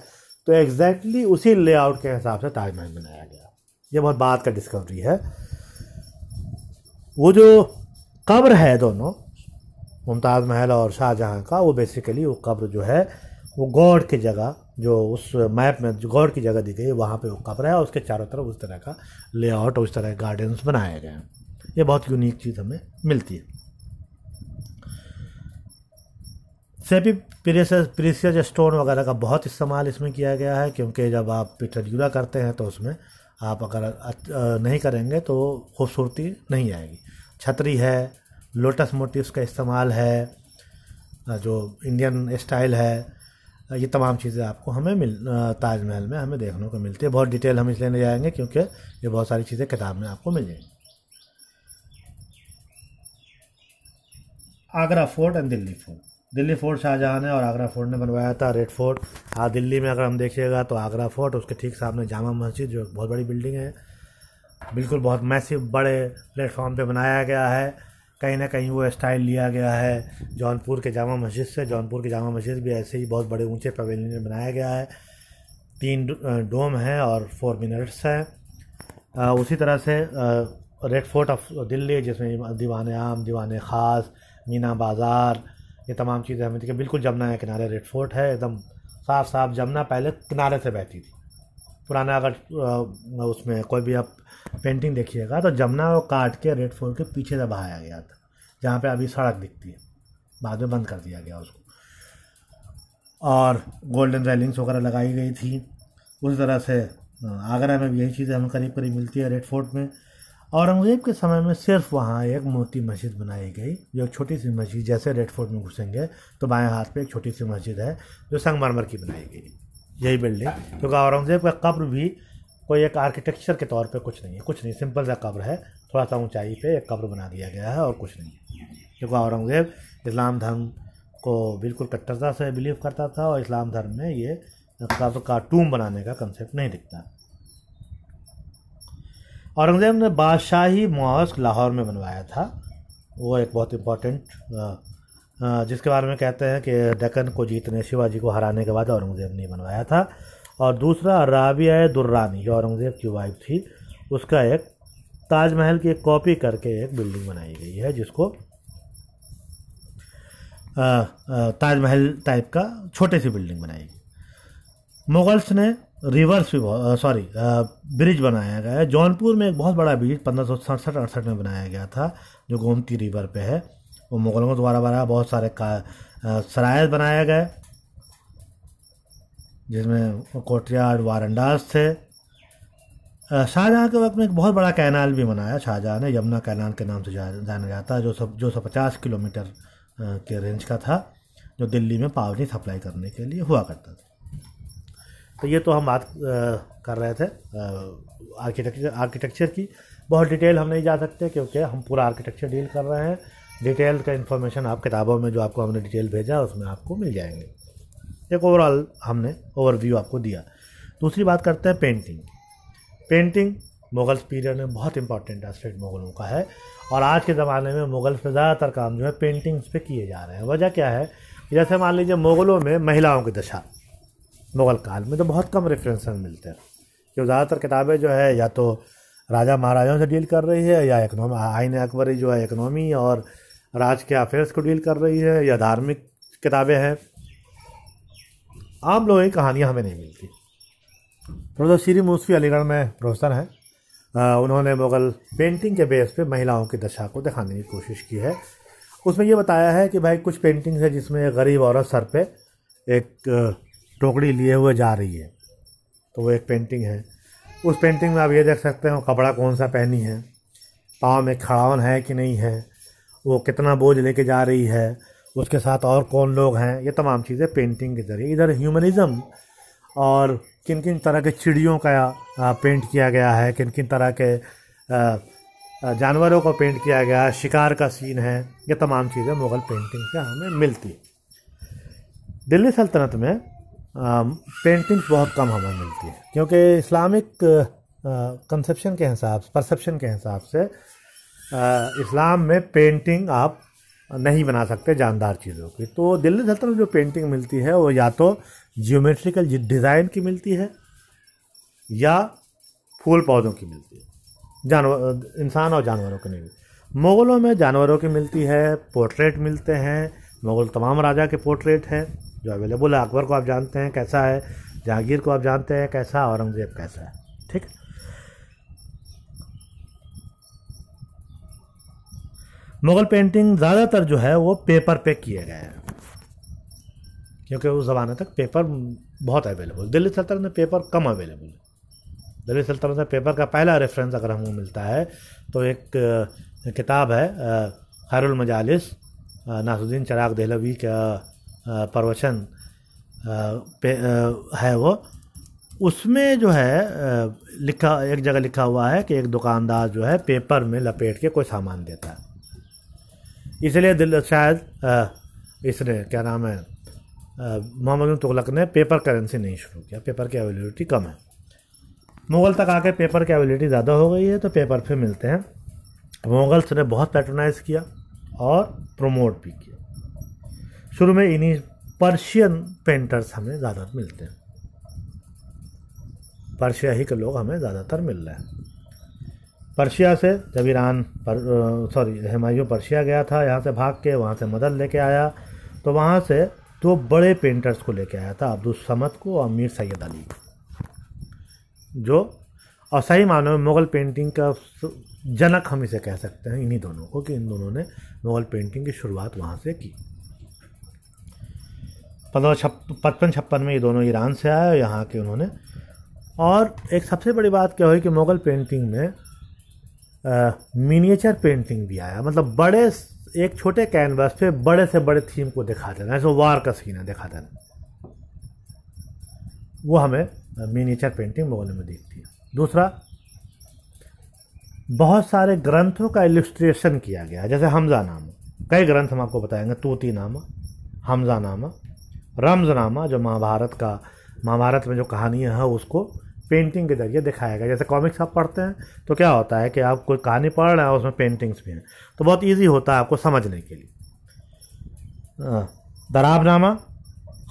तो एग्जैक्टली exactly उसी लेआउट के हिसाब से ताजमहल बनाया गया। ये बहुत बात का डिस्कवरी है। वो जो कब्र है दोनों, मुमताज़ महल और शाहजहाँ का, वो बेसिकली वो कब्र जो है वो गौड़ की जगह, जो उस मैप में जो गौड़ की जगह दी गई, वहाँ पे वो कब्र है और उसके चारों तरफ़ उस तरह का लेआउट और उस तरह के गार्डन्स बनाए गए हैं। ये बहुत यूनिक चीज़ हमें मिलती है। सेपी प्रीसियस स्टोन वगैरह का बहुत इस्तेमाल इसमें किया गया है, क्योंकि जब आप पिटरजूरा करते हैं तो उसमें आप अगर नहीं करेंगे तो खूबसूरती नहीं आएगी। छतरी है लोटस मोटिव्स का इस्तेमाल है जो इंडियन स्टाइल है ये तमाम चीज़ें आपको हमें मिल ताजमहल में हमें देखने को मिलती है। बहुत डिटेल हम इसलिए नहीं जाएँगे क्योंकि ये बहुत सारी चीज़ें किताब में आपको मिल जाएँगी। Agra fort and Delhi fort. Delhi fort Shah Jahan ने और आगरा फोर्ट ने बनवाया था, रेड फोर्ट। हाँ दिल्ली में अगर हम देखिएगा तो आगरा फोर्ट, उसके ठीक सामने जामा मस्जिद, जो बहुत बड़ी बिल्डिंग है। बिल्कुल बहुत मैसिव बड़े प्लेटफॉर्म पे बनाया गया है। कहीं ना कहीं वो स्टाइल लिया गया है। जौनपुर के जामा मस्जिद से, जौनपुर की जामा मस्जिद भी ऐसे ही बहुत बड़े ऊँचे पवेलियन में बनाया गया है। तीन डोम हैं और फोर मिनट्स हैं। उसी तरह से रेड फोर्ट ऑफ़ दिल्ली जिसमें दीवान आम, दीवान ख़ास, मीना बाज़ार, ये तमाम चीज़ें हमें देखिए बिल्कुल जमुना के किनारे रेड फोर्ट है, एकदम साफ़ साफ़ जमुना पहले किनारे से बहती थी। पुराना अगर उसमें कोई भी आप पेंटिंग देखिएगा तो जमुना को काट के रेड फोर्ट के पीछे से बहाया गया था, जहाँ पे अभी सड़क दिखती है। बाद में बंद कर दिया गया उसको। और गोल्डन रेलिंग्स वगैरह लगाई गई थी। उस तरह से आगरा में भी यही चीज़ें हमें करीब करीब मिलती है रेड फोर्ट में। औरंगज़ेब के समय में सिर्फ़ वहाँ एक मोती मस्जिद बनाई गई, जो एक छोटी सी मस्जिद, जैसे रेड फोर्ट में घुसेंगे तो बाएँ हाथ पे एक छोटी सी मस्जिद है, जो संगमरमर की बनाई गई। यही बिल्डिंग, क्योंकि औरंगज़ेब का कब्र भी कोई एक आर्किटेक्चर के तौर पे कुछ नहीं है। कुछ नहीं सिंपल सा कब्र है। थोड़ा सा ऊंचाई पे एक कब्र बना दिया गया है और कुछ नहीं है। क्योंकि औरंगज़ेब इस्लाम धर्म को बिल्कुल कट्टरता से बिलीव करता था और इस्लाम धर्म में ये कब्र का टूम बनाने का कंसेप्ट नहीं दिखता। औरंगज़ेब ने बादशाही मॉस्क लाहौर में बनवाया था। वो एक बहुत इम्पोर्टेंट जिसके बारे में कहते हैं कि दक्कन को जीतने, शिवाजी को हराने के बाद औरंगज़ेब ने बनवाया था। और दूसरा राबिया दुर्रानी औरंगज़ेब की वाइफ थी। उसका एक ताजमहल की एक कॉपी करके एक बिल्डिंग बनाई गई है, जिसको ताजमहल टाइप का छोटे सी बिल्डिंग बनाई गई। मुगल्स ने रिवर्स भी सॉरी ब्रिज बनाया गया है। जौनपुर में एक बहुत बड़ा ब्रिज पंद्रह सौ सड़सठ, अड़सठ में बनाया गया था, जो गोमती रिवर पे है। वो मुगलों द्वारा बना बहुत सारे का सराय बनाए गए जिसमें कोर्टयार्ड वारंडास थे। शाहजहाँ के वक्त में एक बहुत बड़ा कैनाल भी बनाया। शाहजहाँ ने यमुना कैनाल के नाम से जाना जाता है जो सब, जो सौ पचास किलोमीटर के रेंज का था, जो दिल्ली में पावनी सप्लाई करने के लिए हुआ करता था। तो ये तो हम बात कर रहे थे आर्किटेक्चर आर्किटेक्चर की। बहुत डिटेल हम नहीं जा सकते, क्योंकि हम पूरा आर्किटेक्चर डील कर रहे हैं। डिटेल का इन्फॉर्मेशन आप किताबों में जो आपको हमने डिटेल भेजा, उसमें आपको मिल जाएँगे। एक ओवरऑल हमने ओवरव्यू आपको दिया। दूसरी बात करते हैं पेंटिंग पेंटिंग मुगल्स पीरियड में बहुत इंपॉर्टेंट एस्पेक्ट मुगलों का है। और आज के ज़माने में मुगल्स पे ज़्यादातर काम जो है पेंटिंग्स पे किए जा रहे हैं। वजह क्या है? जैसे मान लीजिए मुगलों में महिलाओं की दशा। मुग़ल काल में तो बहुत कम रेफरेंस मिलते हैं। क्योंकि ज़्यादातर किताबें जो है या तो राजा महाराजाओं से डील कर रही है या इकनॉमी आइन अकबरी जो है इकनॉमी और राज के अफेयर्स को डील कर रही है या धार्मिक किताबें हैं। आम लोगों की कहानियाँ हमें नहीं मिलती। प्रोफेसर श्री मूसफी अलीगढ़ में प्रोफेसर हैं। उन्होंने मुग़ल पेंटिंग के बेस पे महिलाओं की दशा को दिखाने की कोशिश की है। उसमें ये बताया है कि भाई कुछ पेंटिंग्स है जिसमें गरीब औरत सर पे एक टोकरी लिए हुए जा रही है। तो वो एक पेंटिंग है। उस पेंटिंग में आप ये देख सकते हैं कपड़ा कौन सा पहनी है। पाँव में खड़ावन है कि नहीं है। वो कितना बोझ लेके जा रही है। उसके साथ और कौन लोग हैं? ये तमाम चीज़ें पेंटिंग के ज़रिए। इधर ह्यूमनिज़म और किन किन तरह के चिड़ियों का पेंट किया गया है किन किन तरह के जानवरों को पेंट किया गया है शिकार का सीन है, ये तमाम चीज़ें मुग़ल पेंटिंग से हमें मिलती दिल्ली सल्तनत में पेंटिंग्स बहुत कम हमें मिलती है, क्योंकि इस्लामिक कंसेप्शन के हिसाब से परसेप्शन के हिसाब से इस्लाम में पेंटिंग आप नहीं बना सकते जानदार चीज़ों की। तो दिल्ली सल्तनत जो पेंटिंग मिलती है, वो या तो जियोमेट्रिकल डिज़ाइन की मिलती है, या फूल पौधों की मिलती है। जानवर इंसान और जानवरों की नहीं। मुग़लों में जानवरों की मिलती है पोर्ट्रेट मिलते हैं। मुग़ल तमाम राजा के पोर्ट्रेट हैं, जो अवेलेबल है। अकबर को आप जानते हैं कैसा है, जहांगीर को आप जानते हैं कैसा औरंगज़ेब कैसा है। ठीक मुग़ल पेंटिंग ज़्यादातर जो है वो पेपर पे किए गए हैं। क्योंकि उस ज़माने तक पेपर बहुत अवेलेबल दिल्ली सल्तनत में पेपर कम अवेलेबल है। दिल्ली सल्तनत में पेपर का पहला रेफरेंस अगर हमको मिलता है तो एक किताब है खैरुल मजालिस नासुद्दीन चराग दहलवी का प्रवचन है वो। उसमें जो है लिखा, एक जगह लिखा हुआ है कि एक दुकानदार जो है पेपर में लपेट के कोई सामान देता है। इसलिए दिल, शायद इसने, क्या नाम है मोहम्मद तुगलक ने पेपर करेंसी नहीं शुरू किया। पेपर की अवेलेबिलिटी कम है। मुग़ल तक आके पेपर की अवेलेबिलिटी ज़्यादा हो गई है तो पेपर फिर मिलते हैं। मुगल्स ने बहुत पैट्रोनाइज किया और प्रमोट भी किया। शुरू में इन्हीं पर्शियन पेंटर्स हमें ज़्यादातर मिलते हैं। पर्शिया ही के लोग हमें ज़्यादातर मिल रहे हैं। पर्शिया से, जब ईरान पर सॉरी हमायूं पर्शिया गया था, यहाँ से भाग के, वहाँ से मदद लेके आया तो वहाँ से दो बड़े पेंटर्स को लेके आया था, अब्दुल समद को और मीर सैयद अली। जो और सही मानव में मुग़ल पेंटिंग का जनक हम इसे कह सकते हैं, इन्हीं दोनों को कि इन दोनों ने मुग़ल पेंटिंग की शुरुआत वहाँ से की। पंद्रह छप, पचपन छप्पन में ये दोनों ईरान से आए और यहाँ के उन्होंने, और एक सबसे बड़ी बात क्या हुई कि मुग़ल पेंटिंग में मिनिएचर पेंटिंग भी आया। मतलब बड़े एक छोटे कैनवास पे बड़े से बड़े थीम को दिखा देना। ऐसे वार का सीन है, दिखा देना। वो हमें मिनिएचर पेंटिंग मुगल में दिखती है। दूसरा, बहुत सारे ग्रंथों का इलिस्ट्रेशन किया गया। जैसे हमजा नामा। कई ग्रंथ हम आपको बताएँगे। तोती नामा, हमजा नामा रमजनामा जो महाभारत का, महाभारत में जो कहानियाँ हैं, उसको पेंटिंग के ज़रिए दिखाया गया। जैसे कॉमिक्स आप पढ़ते हैं तो क्या होता है कि आप कोई कहानी पढ़ रहे हैं, उसमें पेंटिंग्स भी हैं। तो बहुत ईजी होता है आपको समझने के लिए। दराबनामा,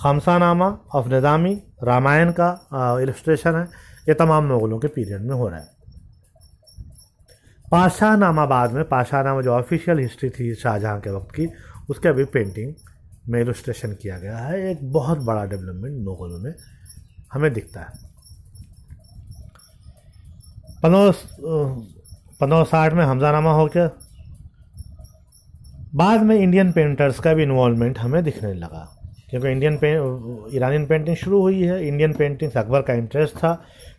खमसानामा ऑफ़ निज़ामी रामायण का इलस्ट्रेशन है। ये तमाम मुगलों के पीरियड में हो रहा है। पाशाह नामा बाद में पाशाह नामा जो ऑफिशियल हिस्ट्री थी शाहजहाँ के वक्त की, उसके अभी पेंटिंग में इलस्ट्रेशन किया गया है। एक बहुत बड़ा डेवलपमेंट मुगलों में हमें दिखता है। पंद्रह पंद्रह साठ में हमजानामा हो गया बाद में इंडियन पेंटर्स का भी इन्वॉल्वमेंट हमें दिखने लगा, क्योंकि इंडियन पे ईरानियन पेंटिंग शुरू हुई है। इंडियन पेंटिंग्स अकबर का इंटरेस्ट था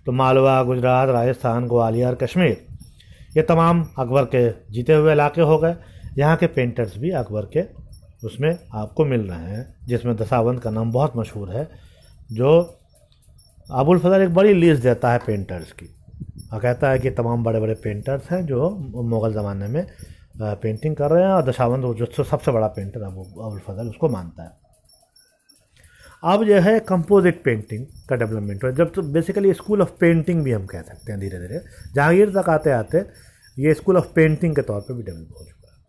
तो मालवा, गुजरात, राजस्थान, ग्वालियर, कश्मीर, ये तमाम अकबर के जीते हुए इलाके हो गए। यहाँ के पेंटर्स भी अकबर के उसमें आपको मिल रहे हैं, जिसमें दसावंत का नाम बहुत मशहूर है, जो अबुल फजल एक बड़ी लिस्ट देता है पेंटर्स की। और कहता है कि तमाम बड़े बड़े पेंटर्स हैं जो मुग़ल ज़माने में पेंटिंग कर रहे हैं और दशावंत जो सबसे बड़ा पेंटर अबू अबुल फजल, उसको मानता है। अब जो है कंपोजिट पेंटिंग का डेवलपमेंट हुआ। जब तो बेसिकली स्कूल ऑफ़ पेंटिंग भी हम कह सकते हैं धीरे धीरे जहांगीर तक आते आते ये स्कूल ऑफ़ पेंटिंग के तौर पे भी डेवलप हो चुका है।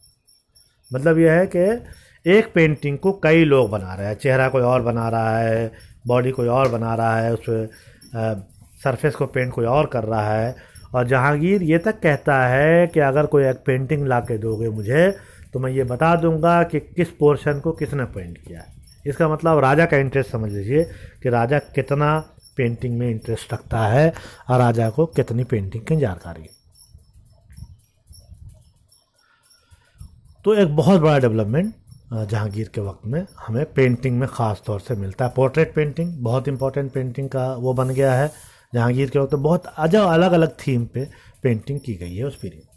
मतलब यह है कि एक पेंटिंग को कई लोग बना रहे हैं। चेहरा कोई और बना रहा है बॉडी कोई और बना रहा है, उस सरफेस को पेंट कोई और कर रहा है। और जहांगीर ये तक कहता है कि अगर कोई एक पेंटिंग ला के दोगे मुझे तो मैं ये बता दूँगा कि किस पोर्शन को किसने पेंट किया है। इसका मतलब राजा का इंटरेस्ट समझ लीजिए कि राजा कितना पेंटिंग में इंटरेस्ट रखता है और राजा को कितनी पेंटिंग की जानकारी तो एक बहुत बड़ा डेवलपमेंट जहांगीर के वक्त में हमें पेंटिंग में ख़ास तौर से मिलता है। पोर्ट्रेट पेंटिंग बहुत इंपॉर्टेंट पेंटिंग का वो बन गया है। जहांगीर के वक्त बहुत अजब अलग अलग थीम पे पेंटिंग की गई है उस पीरियड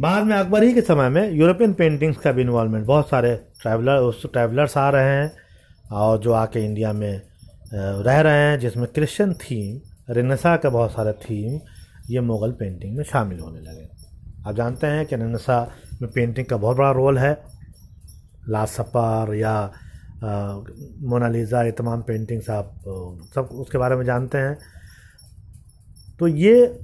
बाद में अकबर ही के समय में यूरोपियन पेंटिंग्स का भी इन्वॉल्वमेंट बहुत सारे ट्रैवलर उस ट्रैवलर्स आ रहे हैं और जो आके इंडिया में रह रहे हैं, जिसमें क्रिश्चियन थीम रेनेसा का बहुत सारे थीम ये मुग़ल पेंटिंग में शामिल होने लगे। आप जानते हैं कि रेनेसा में पेंटिंग का बहुत बड़ा रोल है। लास्ट सपर या मोनालिजा ये तमाम पेंटिंग्स आप सब उसके बारे में जानते हैं। तो ये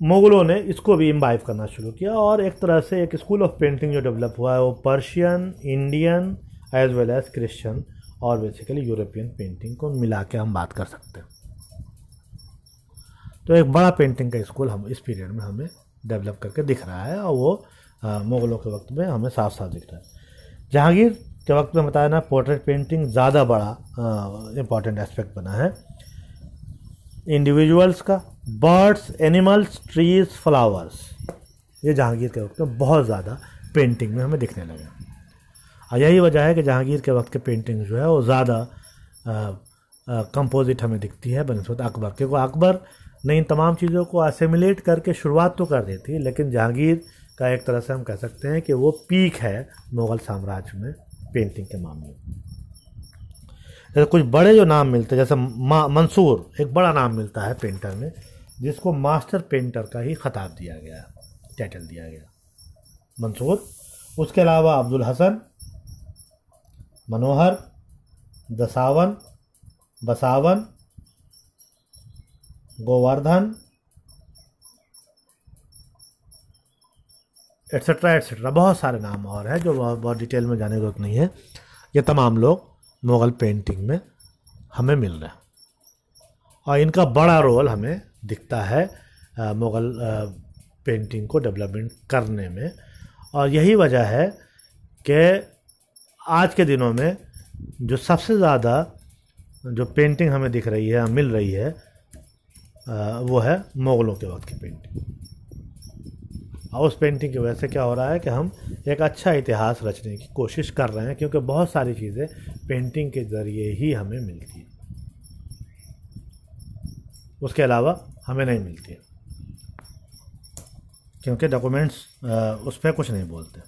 मुग़लों ने इसको भी इम्बाइव करना शुरू किया और एक तरह से एक स्कूल ऑफ़ पेंटिंग जो डेवलप हुआ है, वो Persian Indian as well as Christian और बेसिकली यूरोपियन पेंटिंग को मिला के हम बात कर सकते हैं। तो एक बड़ा पेंटिंग का स्कूल हम, इस पीरियड में हमें डेवलप करके दिख रहा है और वो मुग़लों के वक्त में हमें साफ़ साफ़ दिख रहा है। जहांगीर के वक्त में बताया ना पोर्ट्रेट पेंटिंग ज़्यादा बड़ा इंपॉर्टेंट एस्पेक्ट बना है। इंडिविजुअल्स का बर्ड्स एनिमल्स ट्रीज फ्लावर्स ये जहांगीर के वक्त में बहुत ज़्यादा पेंटिंग में हमें दिखने लगे। और यही वजह है कि जहांगीर के वक्त के पेंटिंग जो है, वो ज़्यादा कंपोजिट हमें दिखती है, बनस्पत अकबर क्योंकि अकबर ने इन तमाम चीज़ों को असेमिलेट करके शुरुआत तो कर दी थी, लेकिन जहांगीर का एक तरह से हम कह सकते हैं कि वो पीक है मुग़ल साम्राज्य में। पेंटिंग के मामले में। जैसे कुछ बड़े जो नाम मिलते हैं, जैसे मंसूर, एक बड़ा नाम मिलता है पेंटर में, जिसको मास्टर पेंटर का ही खताब दिया गया टाइटल दिया गया। मंसूर, उसके अलावा अब्दुल हसन, मनोहर, दसावन, बसावन, गोवर्धन एट्सट्रा एट्सट्रा बहुत सारे नाम और हैं जो बहुत बहुत डिटेल में जाने की ज़रूरत नहीं है। ये तमाम लोग मुग़ल पेंटिंग में हमें मिल रहे हैं। और इनका बड़ा रोल हमें दिखता है मुग़ल पेंटिंग को डेवलपमेंट करने में। और यही वजह है कि आज के दिनों में जो सबसे ज़्यादा जो पेंटिंग हमें दिख रही है, मिल रही है वो है मुग़लों के वक्त की पेंटिंग और उस पेंटिंग की वजह से क्या हो रहा है कि हम एक अच्छा इतिहास रचने की कोशिश कर रहे हैं, क्योंकि बहुत सारी चीज़ें पेंटिंग के ज़रिए ही हमें मिलती हैं। उसके अलावा हमें नहीं मिलती है, क्योंकि डॉक्यूमेंट्स उस पर कुछ नहीं बोलते।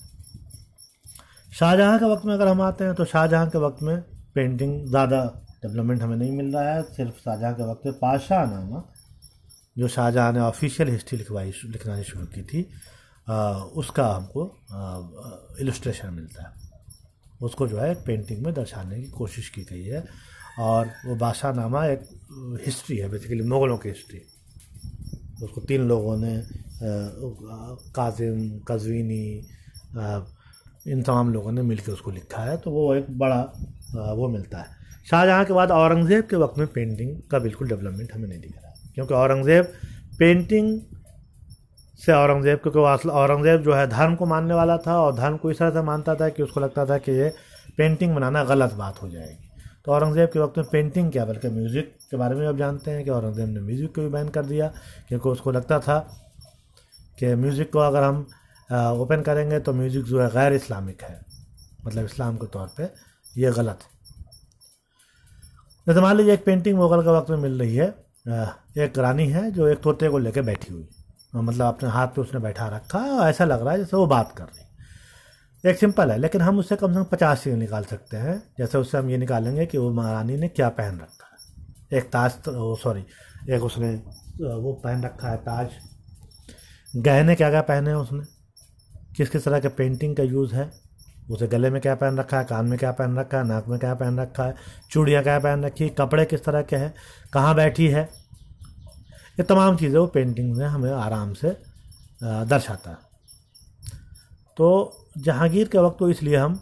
शाहजहाँ के वक्त में अगर हम आते हैं तो शाहजहाँ के वक्त में पेंटिंग ज़्यादा डेवलपमेंट हमें नहीं मिल रहा है, सिर्फ़ शाहजहाँ के वक्त में पाशाह नामा जो शाहजहाँ ने ऑफिशियल हिस्ट्री लिखवाई लिखना शुरू की थी उसका हमको इलस्ट्रेशन मिलता है। उसको जो है पेंटिंग में दर्शाने की कोशिश की गई है और वो बादशाहनामा एक हिस्ट्री है बेसिकली मुग़लों की हिस्ट्री उसको तीन लोगों ने काजिम, कजवीनी इन तमाम लोगों ने मिलकर उसको लिखा है तो वो एक बड़ा वो मिलता है। शाहजहाँ के बाद औरंगज़ेब के वक्त में पेंटिंग का बिल्कुल डेवलपमेंट हमें नहीं दिख रहा, क्योंकि औरंगज़ेब पेंटिंग से औरंगज़ेब, क्योंकि औरंगज़ेब जो है धर्म को मानने वाला था और धर्म को इस तरह से मानता था कि उसको लगता था कि ये पेंटिंग बनाना गलत बात हो जाएगी। तो औरंगज़ेब के वक्त में पेंटिंग क्या, बल्कि म्यूज़िक के बारे में अब जानते हैं कि औरंगज़ेब ने म्यूज़िक को भी बैन कर दिया, क्योंकि उसको लगता था कि म्यूज़िक को अगर हम ओपन करेंगे तो म्यूज़िक जो है गैर इस्लामिक है। मतलब इस्लाम के तौर पर यह गलत है। जैसे मान लीजिए एक पेंटिंग मुगल के वक्त में मिल रही है एक रानी है जो एक तोते को लेकर बैठी हुई मतलब अपने हाथ पे उसने बैठा रखा है ऐसा लग रहा है जैसे वो बात कर रही एक सिंपल है लेकिन हम उससे कम से कम पचास चीज़ें निकाल सकते हैं। जैसे उससे हम ये निकालेंगे कि वो महारानी ने क्या पहन रखा है। एक ताज तो, सॉरी एक उसने वो पहन रखा है ताज। गहने क्या क्या पहने हैं उसने? किस किस तरह के पेंटिंग का यूज़ है? उसे गले में क्या पहन रखा है? कान में क्या पहन रखा है? नाक में क्या पहन रखा है? चूड़ियाँ क्या पहन रखी है? कपड़े किस तरह के हैं? कहाँ बैठी है? ये तमाम चीज़ें वो पेंटिंग में हमें आराम से दर्शाता है। तो जहांगीर के वक्त तो इसलिए हम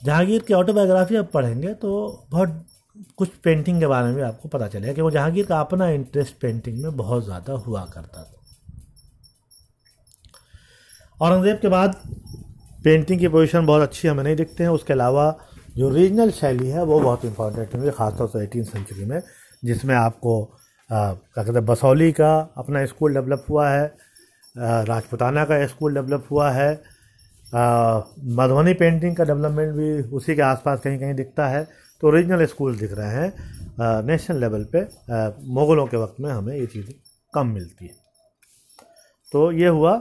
जहांगीर की ऑटोबायोग्राफी अब पढ़ेंगे तो बहुत कुछ पेंटिंग के बारे में आपको पता चलेगा कि वो जहांगीर का अपना इंटरेस्ट पेंटिंग में बहुत ज़्यादा हुआ करता था। औरंगज़ेब के बाद पेंटिंग की पोजीशन बहुत अच्छी हमें नहीं दिखते हैं। उसके अलावा जो रीजनल शैली है, वो बहुत इंपॉर्टेंट है, खासतौर से एटीन सेंचुरी में, जिसमें आपको क्या कहते हैं, बसौली का अपना स्कूल डेवलप हुआ है राजपुताना का स्कूल डेवलप हुआ है मधुबनी पेंटिंग का डेवलपमेंट भी उसी के आसपास कहीं कहीं दिखता है तो ओरिजिनल स्कूल दिख रहे हैं नेशनल लेवल पे मुग़लों के वक्त में हमें ये चीज़ें कम मिलती है। तो ये हुआ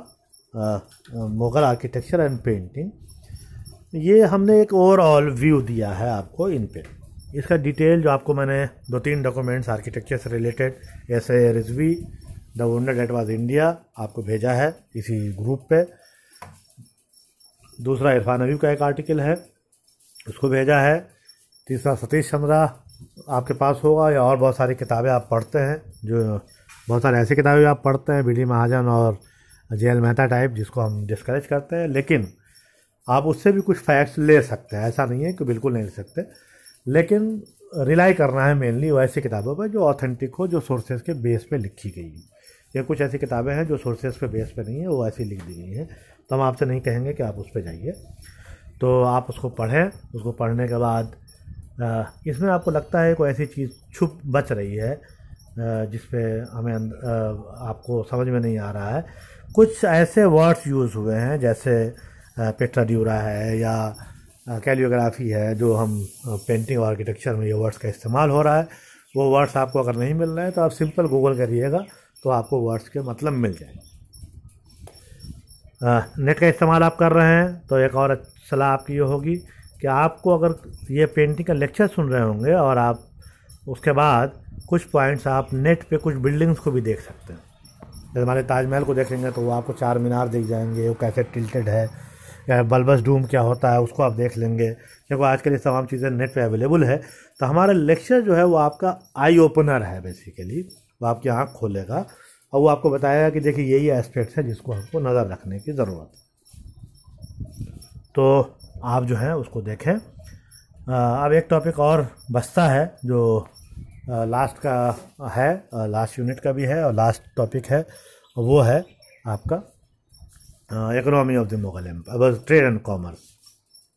मुग़ल आर्किटेक्चर एंड पेंटिंग ये हमने एक ओवरऑल व्यू दिया है आपको इन पे। इसका डिटेल जो आपको मैंने दो तीन डॉक्यूमेंट्स आर्किटेक्चर से रिलेटेड ऐसे Rizvi the wonder that was India आपको भेजा है इसी ग्रुप पे। दूसरा इरफान अबीब का एक आर्टिकल है, उसको भेजा है। तीसरा सतीश चंद्रा आपके पास होगा, या और बहुत सारी किताबें आप पढ़ते हैं, जो बहुत सारे ऐसी किताबें आप पढ़ते हैं बी महाजन और जे एल मेहता टाइप जिसको हम डिस्करेज करते हैं। लेकिन आप उससे भी कुछ फैक्ट्स ले सकते हैं, ऐसा नहीं है कि बिल्कुल नहीं ले सकते। लेकिन रिलाई करना है मेनली ऐसी किताबों पर जो ऑथेंटिक हो, जो सोर्सेज के बेस पे लिखी गई है। या कुछ ऐसी किताबें हैं जो सोर्सेज पे बेस पे नहीं है, वो ऐसी लिख दी गई हैं। तो हम आपसे नहीं कहेंगे कि आप उस पर जाइए। तो आप उसको पढ़ें, उसको पढ़ने के बाद इसमें आपको लगता है कोई ऐसी चीज़ छुप बच रही है जिस पे हमें आपको समझ में नहीं आ रहा है। कुछ ऐसे वर्ड्स यूज़ हुए हैं, जैसे पेट्राड्यूरा है या कैलियोग्राफी है, जो हम पेंटिंग और आर्किटेक्चर में ये वर्ड्स का इस्तेमाल हो रहा है, वो वर्ड्स आपको अगर नहीं मिल रहे हैं तो आप सिंपल गूगल करिएगा तो आपको वर्ड्स के मतलब मिल जाएँगे। नेट का इस्तेमाल आप कर रहे हैं तो एक और सलाह आपकी ये होगी कि आपको अगर ये पेंटिंग का लेक्चर सुन रहे होंगे और आप, उसके बाद कुछ पॉइंट्स आप नेट पे कुछ बिल्डिंग्स को भी देख सकते हैं। जैसे हमारे ताजमहल को देखेंगे तो वो आपको चार मीनार दिख जाएँगे, वो कैसे टिल्टेड है बल्बस डूम क्या होता है, उसको आप देख लेंगे। क्योंकि आजकल ये तमाम चीज़ें नेट पे अवेलेबल है। तो हमारा लेक्चर जो है, वो आपका आई ओपनर है बेसिकली वो आपकी आँख खोलेगा और वो आपको बताएगा कि देखिए, यही एस्पेक्ट्स है जिसको हमको नज़र रखने की ज़रूरत है। तो आप जो है, उसको देखें। अब एक टॉपिक और बचता है, जो लास्ट का है लास्ट यूनिट का भी है और लास्ट टॉपिक है, वो है आपका economy of the Mughal empire trade and commerce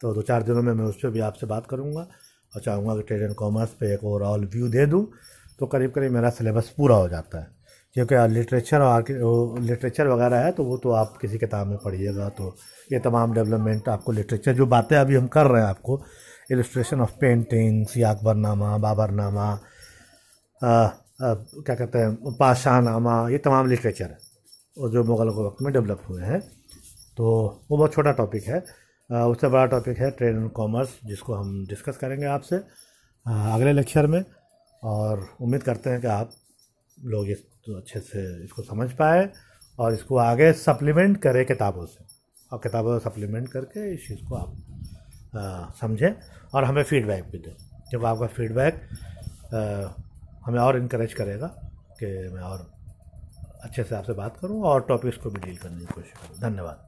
तो दो चार दिनों में मैं उस पर भी आपसे बात करूँगा और चाहूँगा कि ट्रेड एंड कॉमर्स पे एक ओवरऑल व्यू दे दूँ तो करीब करीब मेरा सिलेबस पूरा हो जाता है। क्योंकि लिटरेचर और लिटरेचर वगैरह है तो वो तो आप किसी किताब में पढ़िएगा तो ये तमाम डेवलपमेंट आपको लिटरेचर जो बातें अभी हम कर रहे हैं आपको इलस्ट्रेशन ऑफ़ पेंटिंग्स या अकबरनामा बाबरनामा क्या कहते हैं पाशाहनामा ये तमाम लिटरेचर है, और जो मुग़ल के वक्त में डेवलप हुए हैं। तो वो बहुत छोटा टॉपिक है। उससे बड़ा टॉपिक है ट्रेड एंड कॉमर्स जिसको हम डिस्कस करेंगे आपसे अगले लेक्चर में। और उम्मीद करते हैं कि आप लोग इस तो अच्छे से इसको समझ पाए और इसको आगे सप्लीमेंट करें किताबों से। और किताबों से सप्लीमेंट करके इस चीज़ को आप समझें और हमें फीडबैक भी दें। जब आपका फीडबैक हमें और इनक्रेज करेगा कि मैं और अच्छे से आपसे बात करूँ और टॉपिक्स को भी डील करने की कोशिश करूँ। धन्यवाद।